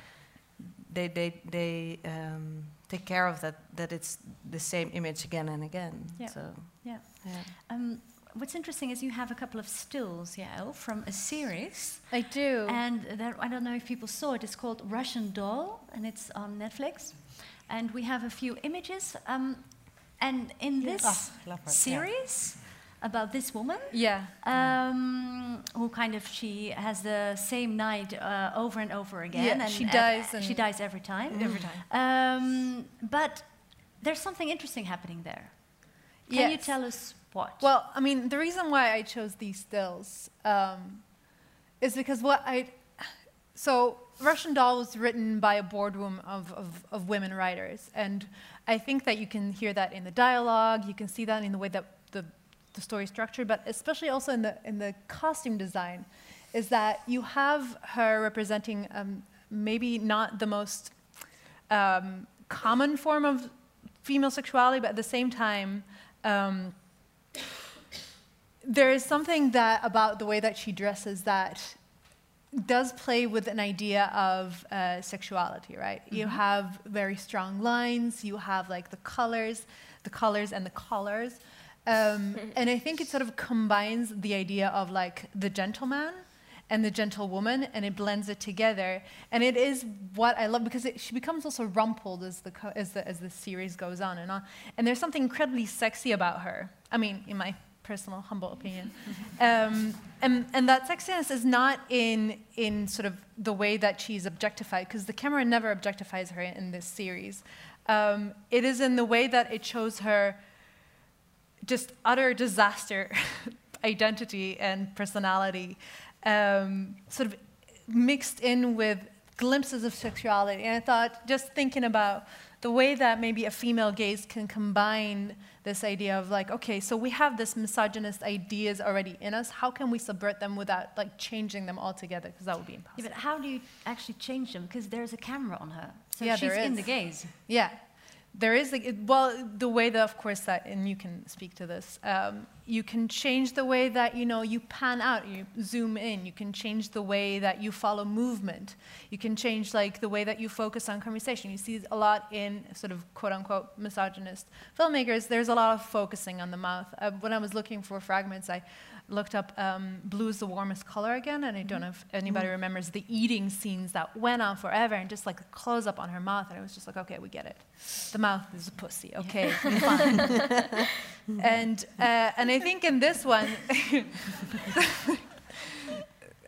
Speaker 4: they they they um, take care of that that it's the same image again and again.
Speaker 2: Yeah.
Speaker 4: So
Speaker 2: Yeah.
Speaker 4: yeah.
Speaker 2: Um, what's interesting is you have a couple of stills, yeah, from a series.
Speaker 11: I do.
Speaker 2: And I don't know if people saw it. It's called Russian Doll, and it's on Netflix. And we have a few images. Um, and in this
Speaker 9: love her, yeah.
Speaker 2: series about this woman,
Speaker 11: yeah.
Speaker 2: um, who kind of she has the same night uh, over and over again.
Speaker 11: Yeah,
Speaker 2: and
Speaker 11: she
Speaker 2: and
Speaker 11: dies
Speaker 2: she
Speaker 11: and-
Speaker 2: dies every time.
Speaker 11: Every time.
Speaker 2: Um, but there's something interesting happening there. Can you tell us what?
Speaker 11: Well, I mean, the reason why I chose these stills um, is because what I. So, Russian Doll was written by a boardroom of, of, of women writers. And I think that you can hear that in the dialogue, you can see that in the way that the, the story is structured, but especially also in the, in the costume design, is that you have her representing um, maybe not the most um, common form of female sexuality, but at the same time, um, there is something that about the way that she dresses that does play with an idea of uh, sexuality, right? You
Speaker 2: Mhm.
Speaker 11: have very strong lines. You have like the colors, the colors and the collars, um, and I think it sort of combines the idea of like the gentleman and the gentlewoman, and it blends it together. And it is what I love because it, she becomes also rumpled as the co- as the as the series goes on and on. And there's something incredibly sexy about her. I mean, in my personal humble opinion, um, and and that sexiness is not in in sort of the way that she's objectified because the camera never objectifies her in this series. Um, it is in the way that it shows her just utter disaster identity and personality um, sort of mixed in with glimpses of sexuality. And I thought, just thinking about the way that maybe a female gaze can combine this idea of like, okay, so we have this misogynist ideas already in us. How can we subvert them without like changing them altogether? Because that would be impossible.
Speaker 2: Yeah, but how do you actually change them? Because there's a camera on her. So
Speaker 11: Yeah,
Speaker 2: she's in the gaze.
Speaker 11: Yeah. There is, like, well, the way that, of course, that, and you can speak to this, um, you can change the way that, you know, you pan out, you zoom in. You can change the way that you follow movement. You can change, like, the way that you focus on conversation. You see a lot in sort of quote-unquote misogynist filmmakers, there's a lot of focusing on the mouth. Uh, when I was looking for fragments, I looked up um, Blue is the Warmest Color again, and I don't know if anybody
Speaker 2: Mm.
Speaker 11: remembers the eating scenes that went on forever, and just like a close up on her mouth, and it was just like, okay, we get it. The mouth is a pussy, okay, fine. and uh, and I think in this one,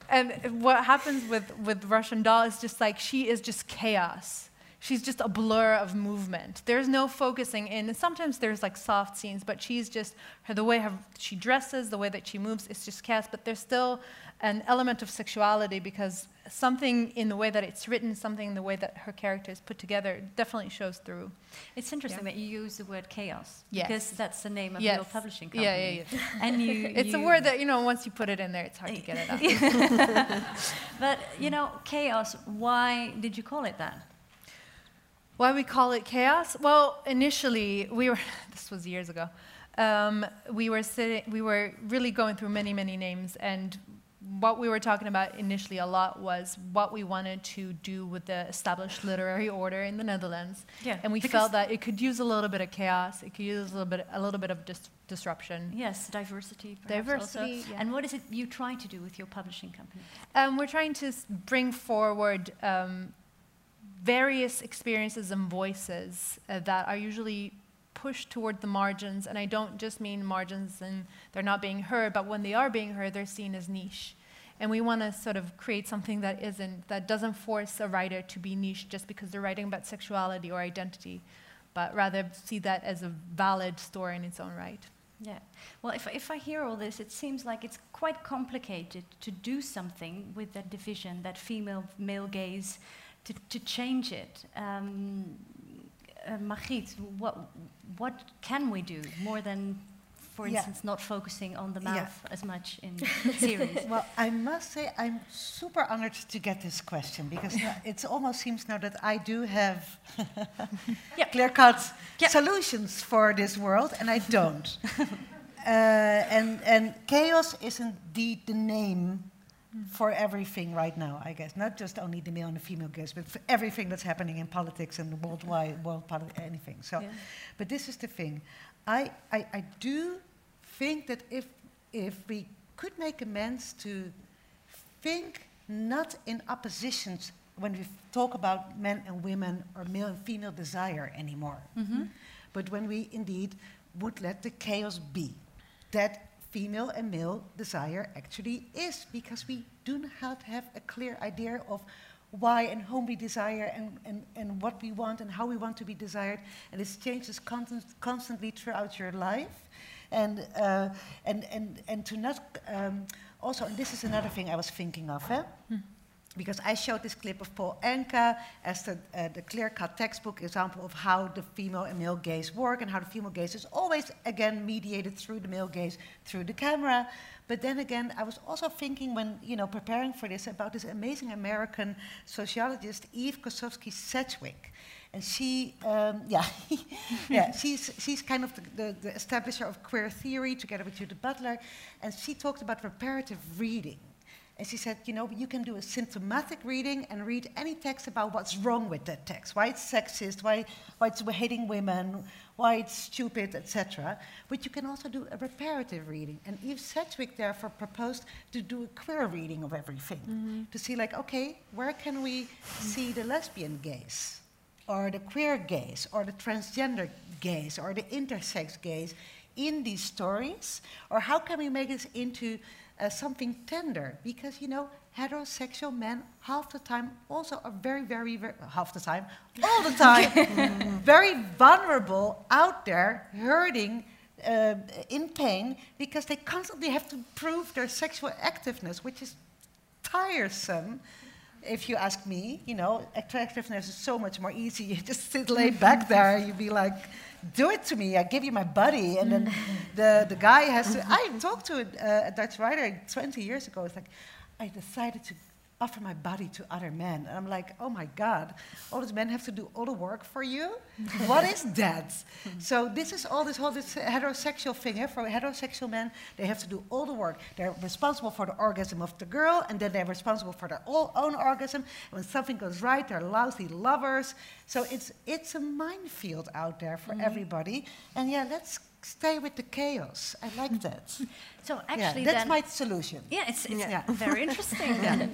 Speaker 11: and what happens with with Russian Doll is just like she is just chaos. She's just a blur of movement. There's no focusing in. And sometimes there's like soft scenes, but she's just her the way her, she dresses, the way that she moves, it's just chaos. But there's still an element of sexuality because something in the way that it's written, something in the way that her character is put together, definitely shows through.
Speaker 2: It's interesting
Speaker 11: Yeah.
Speaker 2: that you use the word chaos.
Speaker 11: Yes.
Speaker 2: Because that's the name of
Speaker 11: Yes.
Speaker 2: your publishing company.
Speaker 11: yeah, yeah. yeah.
Speaker 2: And you,
Speaker 11: It's a word that you know once you put it in there, it's hard to get it out.
Speaker 2: but, you know, chaos, why did you call it that?
Speaker 11: Why we call it chaos? Well, initially we were. This was years ago. Um, we were sitting. We were really going through many, many names, and what we were talking about initially a lot was what we wanted to do with the established literary order in the Netherlands.
Speaker 2: Yeah,
Speaker 11: and we felt that it could use a little bit of chaos. It could use a little bit, a little bit of dis- disruption.
Speaker 2: Yes, diversity.
Speaker 11: Diversity, yeah.
Speaker 2: And what is it you try to do with your publishing company?
Speaker 11: Um, we're trying to s- bring forward um, various experiences and voices uh, that are usually pushed toward the margins. And I don't just mean margins and they're not being heard, but when they are being heard, they're seen as niche. And we want to sort of create something that isn't, that doesn't force a writer to be niche just because they're writing about sexuality or identity, but rather see that as a valid story in its own right.
Speaker 2: Yeah. Well, if, if I hear all this, it seems like it's quite complicated to do something with that division, that female male gaze, to, to change it. Um, uh, Margriet, what, what can we do more than for
Speaker 9: Yeah.
Speaker 2: instance, not focusing on the
Speaker 9: Yeah.
Speaker 2: mouth as much in series.
Speaker 9: Well, I must say I'm super honored to get this question because it almost seems now that I do have clear-cut solutions for this world, and I don't. uh, and and chaos is indeed the name for everything right now, I guess. Not just only the male and the female gaze, but for everything that's happening in politics and the worldwide world politics, anything. So,
Speaker 2: Yeah.
Speaker 9: but this is the thing. I, I, I do think that if if we could make amends to think not in oppositions when we talk about men and women or male and female desire anymore,
Speaker 2: Mhm.
Speaker 9: but when we indeed would let the chaos be, that female and male desire actually is, because we do not have a clear idea of why and whom we desire and, and, and what we want and how we want to be desired. And it changes constant, constantly throughout your life. And, uh, and, and, and to not, um, also, and this is another thing I was thinking of, eh? Because I showed this clip of Paul Anka as the, uh, the clear-cut textbook example of how the female and male gaze work and how the female gaze is always, again, mediated through the male gaze, through the camera. But then again, I was also thinking when, you know, preparing for this about this amazing American sociologist, Eve Kosofsky Sedgwick. And she, um, yeah, yeah, she's, she's kind of the, the, the establisher of queer theory together with Judith Butler. And she talked about reparative reading. And she said, you know, you can do a symptomatic reading and read any text about what's wrong with that text, why it's sexist, why, why it's hating women, why it's stupid, etc. But you can also do a reparative reading. And Eve Sedgwick therefore proposed to do a queer reading of everything, mm-hmm. to see like, okay, where can we see the lesbian gaze, or the queer gaze, or the transgender gaze, or the intersex gaze in these stories, or how can we make this into uh, something tender? Because you know heterosexual men half the time also are very very, very half the time all the time very vulnerable out there hurting uh, in pain because they constantly have to prove their sexual activeness which is tiresome if you ask me you know. Attractiveness is so much more easy. You just sit lay back there. You be like do it to me. I give you my body. And then mm. the, the guy has to. I talked to a, a Dutch writer 20 years ago. It's like, I decided to offer my body to other men. And I'm like, oh my God, all these men have to do all the work for you? what is that? so this is all this whole this heterosexual thing. Eh? For heterosexual men, they have to do all the work. They're responsible for the orgasm of the girl, and then they're responsible for their all, own orgasm. And when something goes right, they're lousy lovers. So it's, it's a minefield out there for
Speaker 2: Mhm.
Speaker 9: everybody. And yeah, let's stay with the chaos. I like that.
Speaker 2: So
Speaker 9: Yeah,
Speaker 2: actually,
Speaker 9: that's
Speaker 2: then,
Speaker 9: my solution.
Speaker 2: Yeah, it's, it's
Speaker 9: Yeah.
Speaker 2: very interesting.
Speaker 9: Yeah.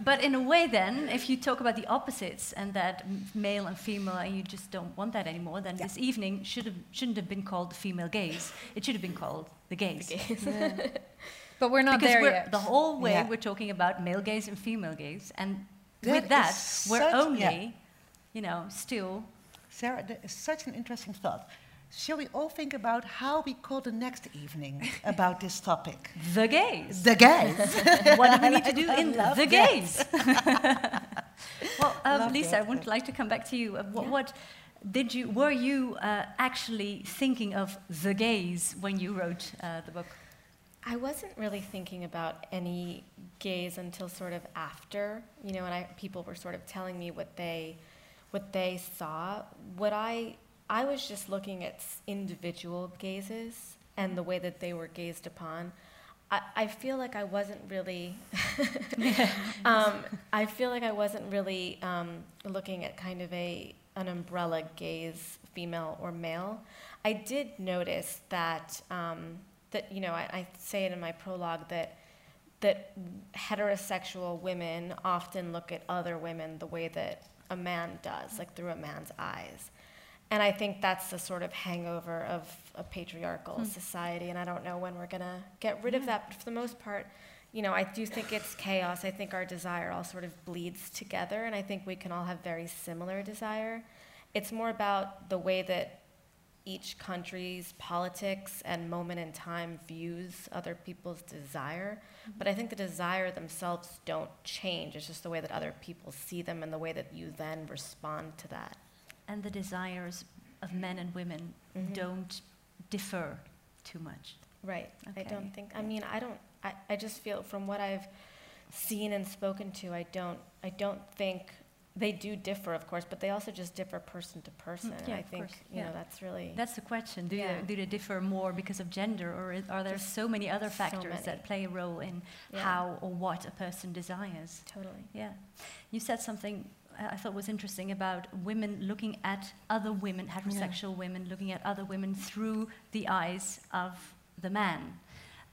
Speaker 2: But in a way, then, if you talk about the opposites and that male and female, and you just don't want that anymore, then this evening should have, shouldn't have been called the female gaze. It should have been called the gaze.
Speaker 11: But we're not
Speaker 2: because
Speaker 11: there
Speaker 2: we're,
Speaker 11: yet.
Speaker 2: The whole way
Speaker 9: Yeah.
Speaker 2: we're talking about male gaze and female gaze, and
Speaker 9: That
Speaker 2: with that, we're
Speaker 9: such-
Speaker 2: only,
Speaker 9: yeah.
Speaker 2: you know, still.
Speaker 9: Sarah, that is such an interesting thought. Shall we all think about how we call the next evening about this topic?
Speaker 2: The gaze.
Speaker 9: The gaze.
Speaker 2: what do we need to do in
Speaker 9: Love
Speaker 2: the
Speaker 9: that.
Speaker 2: gaze? well, um,
Speaker 9: Love
Speaker 2: Lisa,
Speaker 9: that,
Speaker 2: I would like to come back to you. Uh, what, what did you? Were you uh, actually thinking of the gaze when you wrote uh, the book?
Speaker 3: I wasn't really thinking about any gaze until sort of after, you know, and I, people were sort of telling me what they, what they saw. What I, I was just looking at individual gazes and the way that they were gazed upon. I, I feel like I wasn't really, um, I feel like I wasn't really um, looking at kind of a an umbrella gaze, female or male. I did notice that um, that you know I, I say it in my prologue that that heterosexual women often look at other women the way that a man does, like through a man's eyes. And I think that's the sort of hangover of a patriarchal
Speaker 2: Hmm.
Speaker 3: society, and I don't know when we're gonna get rid of that. But for the most part, you know, I do think it's chaos. I think our desire all sort of bleeds together, and I think we can all have very similar desire. It's more about the way that each country's politics and moment in time views other people's desire. But I think the desire themselves don't change. It's just the way that other people see them and the way that you then respond to that.
Speaker 2: And the desires of men and women
Speaker 3: Mhm.
Speaker 2: don't differ too much.
Speaker 3: Right. I don't think. I mean, I don't. I, I just feel from what I've seen and spoken to, I don't. I don't think they do differ, of course, but they also just differ person to person.
Speaker 2: Mm, yeah,
Speaker 3: I
Speaker 2: of
Speaker 3: think
Speaker 2: course,
Speaker 3: you
Speaker 2: yeah.
Speaker 3: know that's really.
Speaker 2: That's the question. Do,
Speaker 3: Yeah.
Speaker 2: they, do they differ more because of gender, or is, are there
Speaker 3: Just
Speaker 2: so many other
Speaker 3: so
Speaker 2: factors
Speaker 3: many.
Speaker 2: that play a role in
Speaker 3: Yeah.
Speaker 2: how or what a person desires?
Speaker 3: totally.
Speaker 2: Yeah. You said something I thought was interesting about women looking at other women, heterosexual women, looking at other women through the eyes of the man.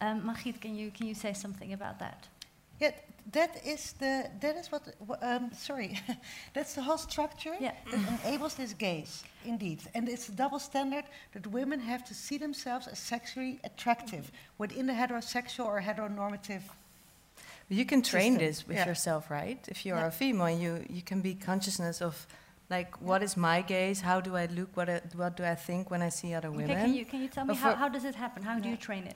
Speaker 2: Um, Margriet, can you, can you say something about that?
Speaker 9: Yeah, that is the that is what. Um, sorry, that's the whole structure
Speaker 2: Yeah.
Speaker 9: that enables this gaze, indeed, and it's a double standard that women have to see themselves as sexually attractive within the heterosexual or heteronormative.
Speaker 4: You can train
Speaker 9: system.
Speaker 4: this with
Speaker 9: Yeah.
Speaker 4: yourself, right? If you are
Speaker 9: Yeah.
Speaker 4: a female, you you can be consciousness of, like, what is my gaze? How do I look? What I, what do I think when I see other women?
Speaker 2: Okay, can you, can you tell me how, how does it happen? How do you train it?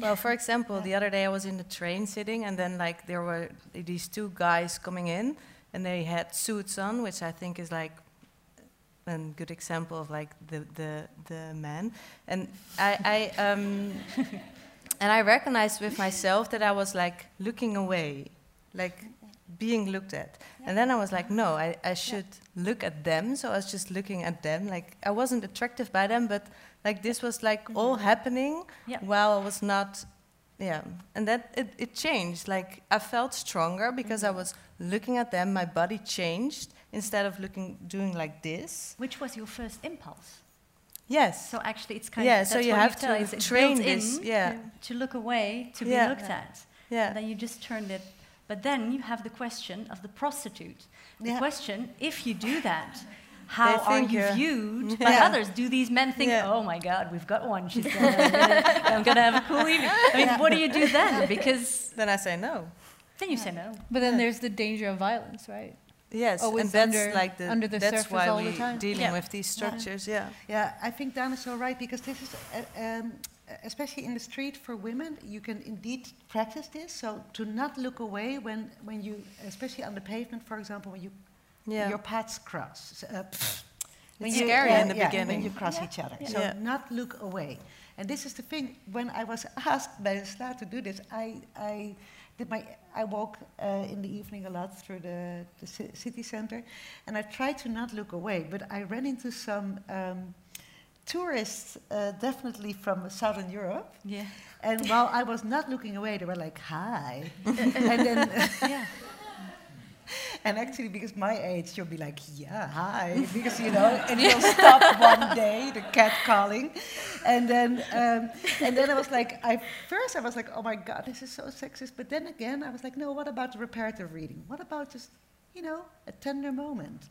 Speaker 4: Well, for example, the other day I was in the train sitting, and then like there were these two guys coming in, and they had suits on, which I think is like a good example of like the the the man. And I, I um, and I recognized with myself that I was like looking away, like being looked at. And then I was like, no, I, I should look at them. So I was just looking at them. Like I wasn't attractive by them, but like this was like mm-hmm. all happening
Speaker 2: Yeah.
Speaker 4: while I was not yeah. And that it, it changed. Like I felt stronger because I mm-hmm. was looking at them, my body changed instead of looking doing like this.
Speaker 2: Which was your first impulse?
Speaker 4: Yes.
Speaker 2: So actually, it's kind
Speaker 4: Yeah,
Speaker 2: of
Speaker 4: so you have
Speaker 2: you've
Speaker 4: to
Speaker 2: us, it's
Speaker 4: train
Speaker 2: built
Speaker 4: this,
Speaker 2: in
Speaker 4: yeah.
Speaker 2: to look away, to
Speaker 4: Yeah.
Speaker 2: be looked at.
Speaker 4: Yeah.
Speaker 2: And then you just turned it. But then you have the question of the prostitute. The
Speaker 9: Yeah.
Speaker 2: question: If you do that, how are you
Speaker 4: you're-
Speaker 2: viewed by
Speaker 4: Yeah.
Speaker 2: others? Do these men think,
Speaker 4: Yeah.
Speaker 2: "Oh my God, we've got one. She's gonna, I'm gonna have a cool evening"? I mean, what do you do then? Because
Speaker 4: Then I say no.
Speaker 2: then you say no.
Speaker 11: But then there's the danger of violence, right?
Speaker 4: Yes,
Speaker 11: Always
Speaker 4: and that's
Speaker 11: under-
Speaker 4: like the
Speaker 11: under the
Speaker 4: that's
Speaker 11: surface
Speaker 4: why
Speaker 11: all
Speaker 4: we
Speaker 11: the time.
Speaker 4: dealing
Speaker 2: Yeah.
Speaker 4: with these structures. Yeah.
Speaker 9: Yeah, I think Dan is so right because this is, uh, um, especially in the street for women, you can indeed practice this. So to not look away when, when you, especially on the pavement, for example, when you
Speaker 4: Yeah.
Speaker 9: your paths cross. So, uh, when
Speaker 4: It's
Speaker 9: you-
Speaker 4: scary
Speaker 9: yeah,
Speaker 4: in the
Speaker 9: yeah,
Speaker 4: beginning.
Speaker 9: when you cross each other. So
Speaker 4: Yeah.
Speaker 9: not look away. And this is the thing. When I was asked by the Sla to do this, I, I did my I walk uh, in the evening a lot through the, the city center, and I tried to not look away. But I ran into some um, tourists, uh, definitely from Southern Europe.
Speaker 2: Yeah.
Speaker 9: And while I was not looking away, they were like, "Hi," and then.
Speaker 2: Yeah.
Speaker 9: And actually, because my age, you'll be like, yeah, hi, because you know, and you'll stop one day, the cat calling, and then, um, and then I was like, I first I was like, oh my god, this is so sexist, but then again, I was like, no, what about the reparative reading? What about just, you know, a tender moment?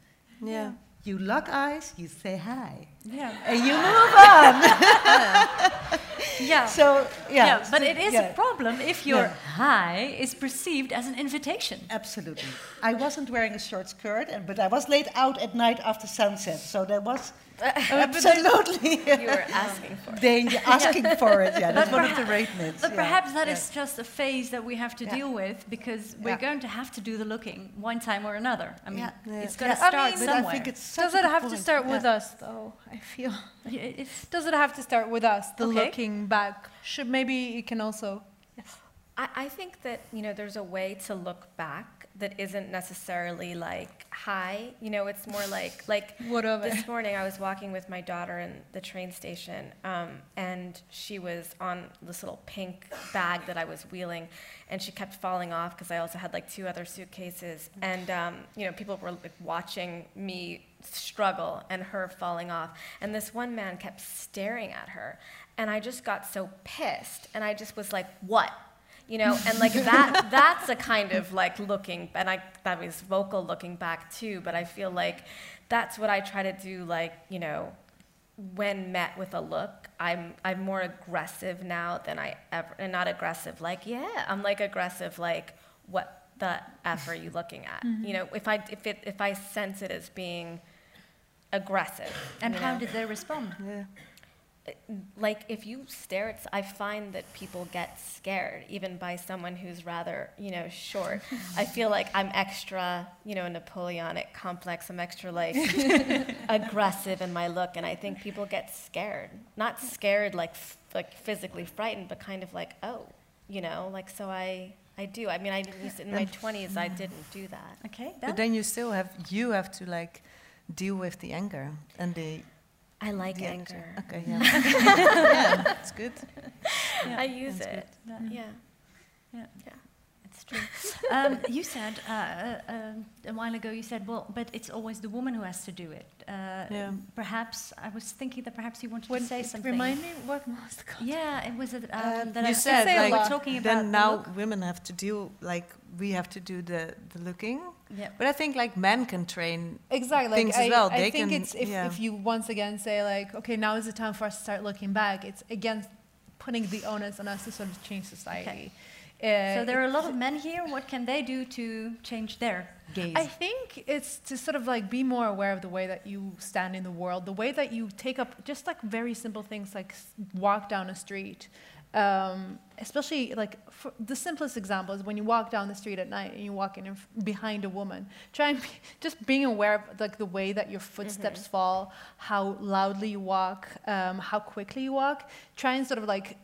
Speaker 4: Yeah.
Speaker 9: You lock eyes, you say hi,
Speaker 2: Yeah.
Speaker 9: and you move on.
Speaker 2: Yeah.
Speaker 9: so yeah,
Speaker 2: yeah, but it is
Speaker 9: yeah.
Speaker 2: a problem if your
Speaker 9: Yeah.
Speaker 2: hi is perceived as an invitation.
Speaker 9: Absolutely. I wasn't wearing a short skirt, and, but I was laid out at night after sunset, so there was Uh, absolutely
Speaker 3: You were asking for it.
Speaker 9: asking for it. Yeah, that's
Speaker 2: But
Speaker 9: one of the
Speaker 2: perha-
Speaker 9: rate myths.
Speaker 2: But
Speaker 9: yeah.
Speaker 2: perhaps that
Speaker 9: yeah.
Speaker 2: is just a phase that we have to
Speaker 9: Yeah.
Speaker 2: deal with because we're going to have to do the looking one time or another. I mean, it's going to
Speaker 9: Yeah, I
Speaker 2: start
Speaker 9: mean,
Speaker 2: somewhere.
Speaker 9: I think it's
Speaker 11: Does it have to
Speaker 9: point.
Speaker 11: start with us, though? I feel. Does it have to start with us? The
Speaker 2: Okay.
Speaker 11: looking back. Should maybe it can also.
Speaker 3: I, I think that you know there's a way to look back that isn't necessarily like hi. You know, it's more like like
Speaker 11: Whatever.
Speaker 3: this morning I was walking with my daughter in the train station, um, and she was on this little pink bag that I was wheeling, and she kept falling off because I also had like two other suitcases, and um, you know people were like watching me struggle and her falling off, and this one man kept staring at her, and I just got so pissed, and I just was like, what? You know and like that that's a kind of like looking and i that was vocal looking back too but i feel like that's what i try to do like you know when met with a look i'm i'm more aggressive now than i ever and not aggressive like yeah i'm like aggressive like what the f are you looking at mm-hmm. you know if i if it if i sense it as being aggressive
Speaker 2: and how
Speaker 3: know?
Speaker 2: did they respond?
Speaker 4: Yeah.
Speaker 3: Like if you stare at i find that people get scared even by someone who's rather you know short i feel like i'm extra you know napoleonic complex i'm extra like aggressive in my look and i think people get scared not scared like like physically frightened, but kind of like, oh, you know, like so I I do. I mean, I used in my twenties I didn't do that.
Speaker 2: Okay.
Speaker 4: But then you still have you have to like deal with the anger and the.
Speaker 3: I like
Speaker 4: the
Speaker 3: anger.
Speaker 4: Okay, yeah. yeah, it's good.
Speaker 3: I use it.
Speaker 2: good.
Speaker 3: Yeah.
Speaker 2: Yeah.
Speaker 3: Yeah.
Speaker 2: It's true. um, you said uh, uh, uh, a while ago. You said, "Well, but it's always the woman who has to do it." Uh,
Speaker 11: Yeah.
Speaker 2: Perhaps I was thinking that perhaps you wanted
Speaker 11: When-
Speaker 2: to say something.
Speaker 11: Remind me what was the context?
Speaker 2: Yeah, it was. A, um,
Speaker 4: Uh,
Speaker 2: that
Speaker 4: you
Speaker 2: I
Speaker 4: said
Speaker 2: say
Speaker 4: like
Speaker 2: we're talking about
Speaker 4: then now
Speaker 2: look.
Speaker 4: women have to deal like we have to do the the looking.
Speaker 2: Yeah.
Speaker 4: But I think like men can train
Speaker 11: Exactly. Like
Speaker 4: things
Speaker 11: I,
Speaker 4: as well.
Speaker 11: I
Speaker 4: they
Speaker 11: think
Speaker 4: can,
Speaker 11: it's if,
Speaker 4: yeah.
Speaker 11: if you once again say like, okay, now is the time for us to start looking back. It's again putting the onus on us to sort of change society. Uh,
Speaker 2: So there are a lot of men here. What can they do to change their gaze?
Speaker 11: I think it's to sort of like be more aware of the way that you stand in the world, the way that you take up just like very simple things like walk down a street. Um, especially like for the simplest example is when you walk down the street at night and you walk in behind a woman. Try and be, just being aware of like the way that your footsteps fall, how loudly you walk, um, how quickly you walk. Try and sort of like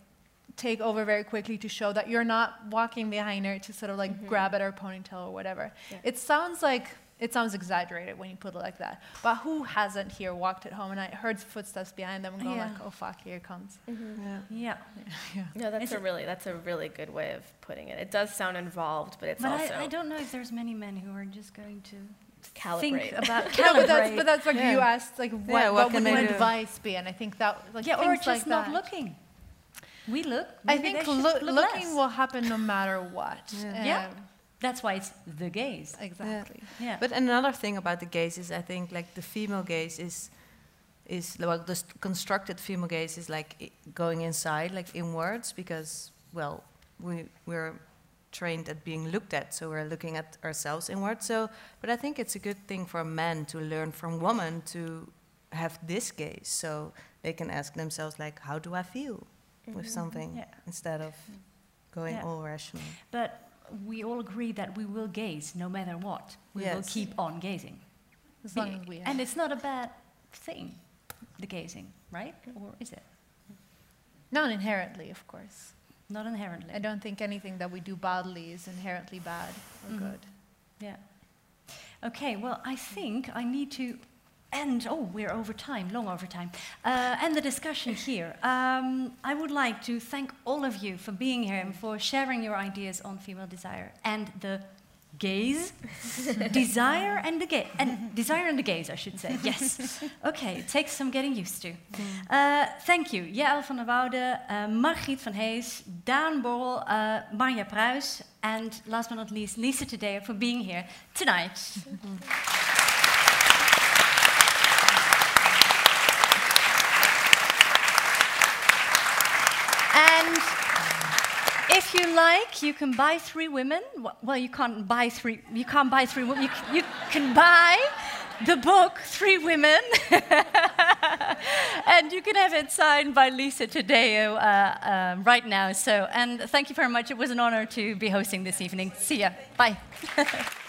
Speaker 11: take over very quickly to show that you're not walking behind her to sort of like mm-hmm. grab at her ponytail or whatever.
Speaker 3: Yeah.
Speaker 11: It sounds like it sounds exaggerated when you put it like that. But who hasn't here walked at home and I heard footsteps behind them and going
Speaker 2: Yeah.
Speaker 11: like, oh fuck, here it comes. Mm-hmm.
Speaker 4: yeah.
Speaker 2: yeah.
Speaker 3: No, that's
Speaker 2: Is
Speaker 3: a
Speaker 2: it-
Speaker 3: really that's a really good way of putting it. It does sound involved, but it's
Speaker 2: But
Speaker 3: also
Speaker 2: I, I don't know if there's many men who are just going to
Speaker 3: calibrate.
Speaker 2: think about
Speaker 11: No,
Speaker 2: calibrate.
Speaker 11: but that's, but that's like you
Speaker 4: Yeah.
Speaker 11: asked, like what,
Speaker 4: Yeah, what
Speaker 11: what
Speaker 4: can
Speaker 11: would
Speaker 4: they
Speaker 11: your
Speaker 4: do?
Speaker 11: advice be? And I think that like
Speaker 2: yeah, or
Speaker 11: things
Speaker 2: just
Speaker 11: like
Speaker 2: not
Speaker 11: that.
Speaker 2: looking. We look.
Speaker 11: I think
Speaker 2: they should look
Speaker 11: looking
Speaker 2: less.
Speaker 11: will happen no matter what.
Speaker 4: Yeah.
Speaker 2: Yeah.
Speaker 11: Um,
Speaker 2: That's why it's the gaze.
Speaker 11: exactly.
Speaker 2: Yeah.
Speaker 4: But another thing about the gaze is I think like the female gaze is is well the constructed female gaze is like going inside like inwards because well we we're trained at being looked at so we're looking at ourselves inward so but I think it's a good thing for men to learn from women to have this gaze so they can ask themselves like how do I feel with mm-hmm. something
Speaker 2: Yeah.
Speaker 4: instead of mm. going
Speaker 2: Yeah.
Speaker 4: all rational
Speaker 2: But we all agree that we will gaze no matter what. We will keep on gazing.
Speaker 11: As long as we
Speaker 2: and it's not a bad thing, the gazing, right? Mm. Or is it?
Speaker 11: Not inherently, of course.
Speaker 2: Not inherently.
Speaker 11: I don't think anything that we do badly is inherently bad or
Speaker 2: Mhm.
Speaker 11: good.
Speaker 2: Yeah. Okay, well, I think I need to end. Oh, we're over time, long over time. Uh, end the discussion here. Um, I would like to thank all of you for being here and for sharing your ideas on female desire and the gaze, desire and the gaze, and desire and the gaze, I should say. Yes. Okay, it takes some getting used to. Uh, thank you, Yael van der Woude, uh, Margriet van Hees, Daan Borrel, uh, Marja Pruis, and last but not least, Lisa Taddeo for being here tonight. And if you like, you can buy three women. Well, you can't buy three. You can't buy three women. You, you can buy the book Three Women, and you can have it signed by Lisa Taddeo uh, um, right now. So, and thank you very much. It was an honor to be hosting this evening. See ya. Bye.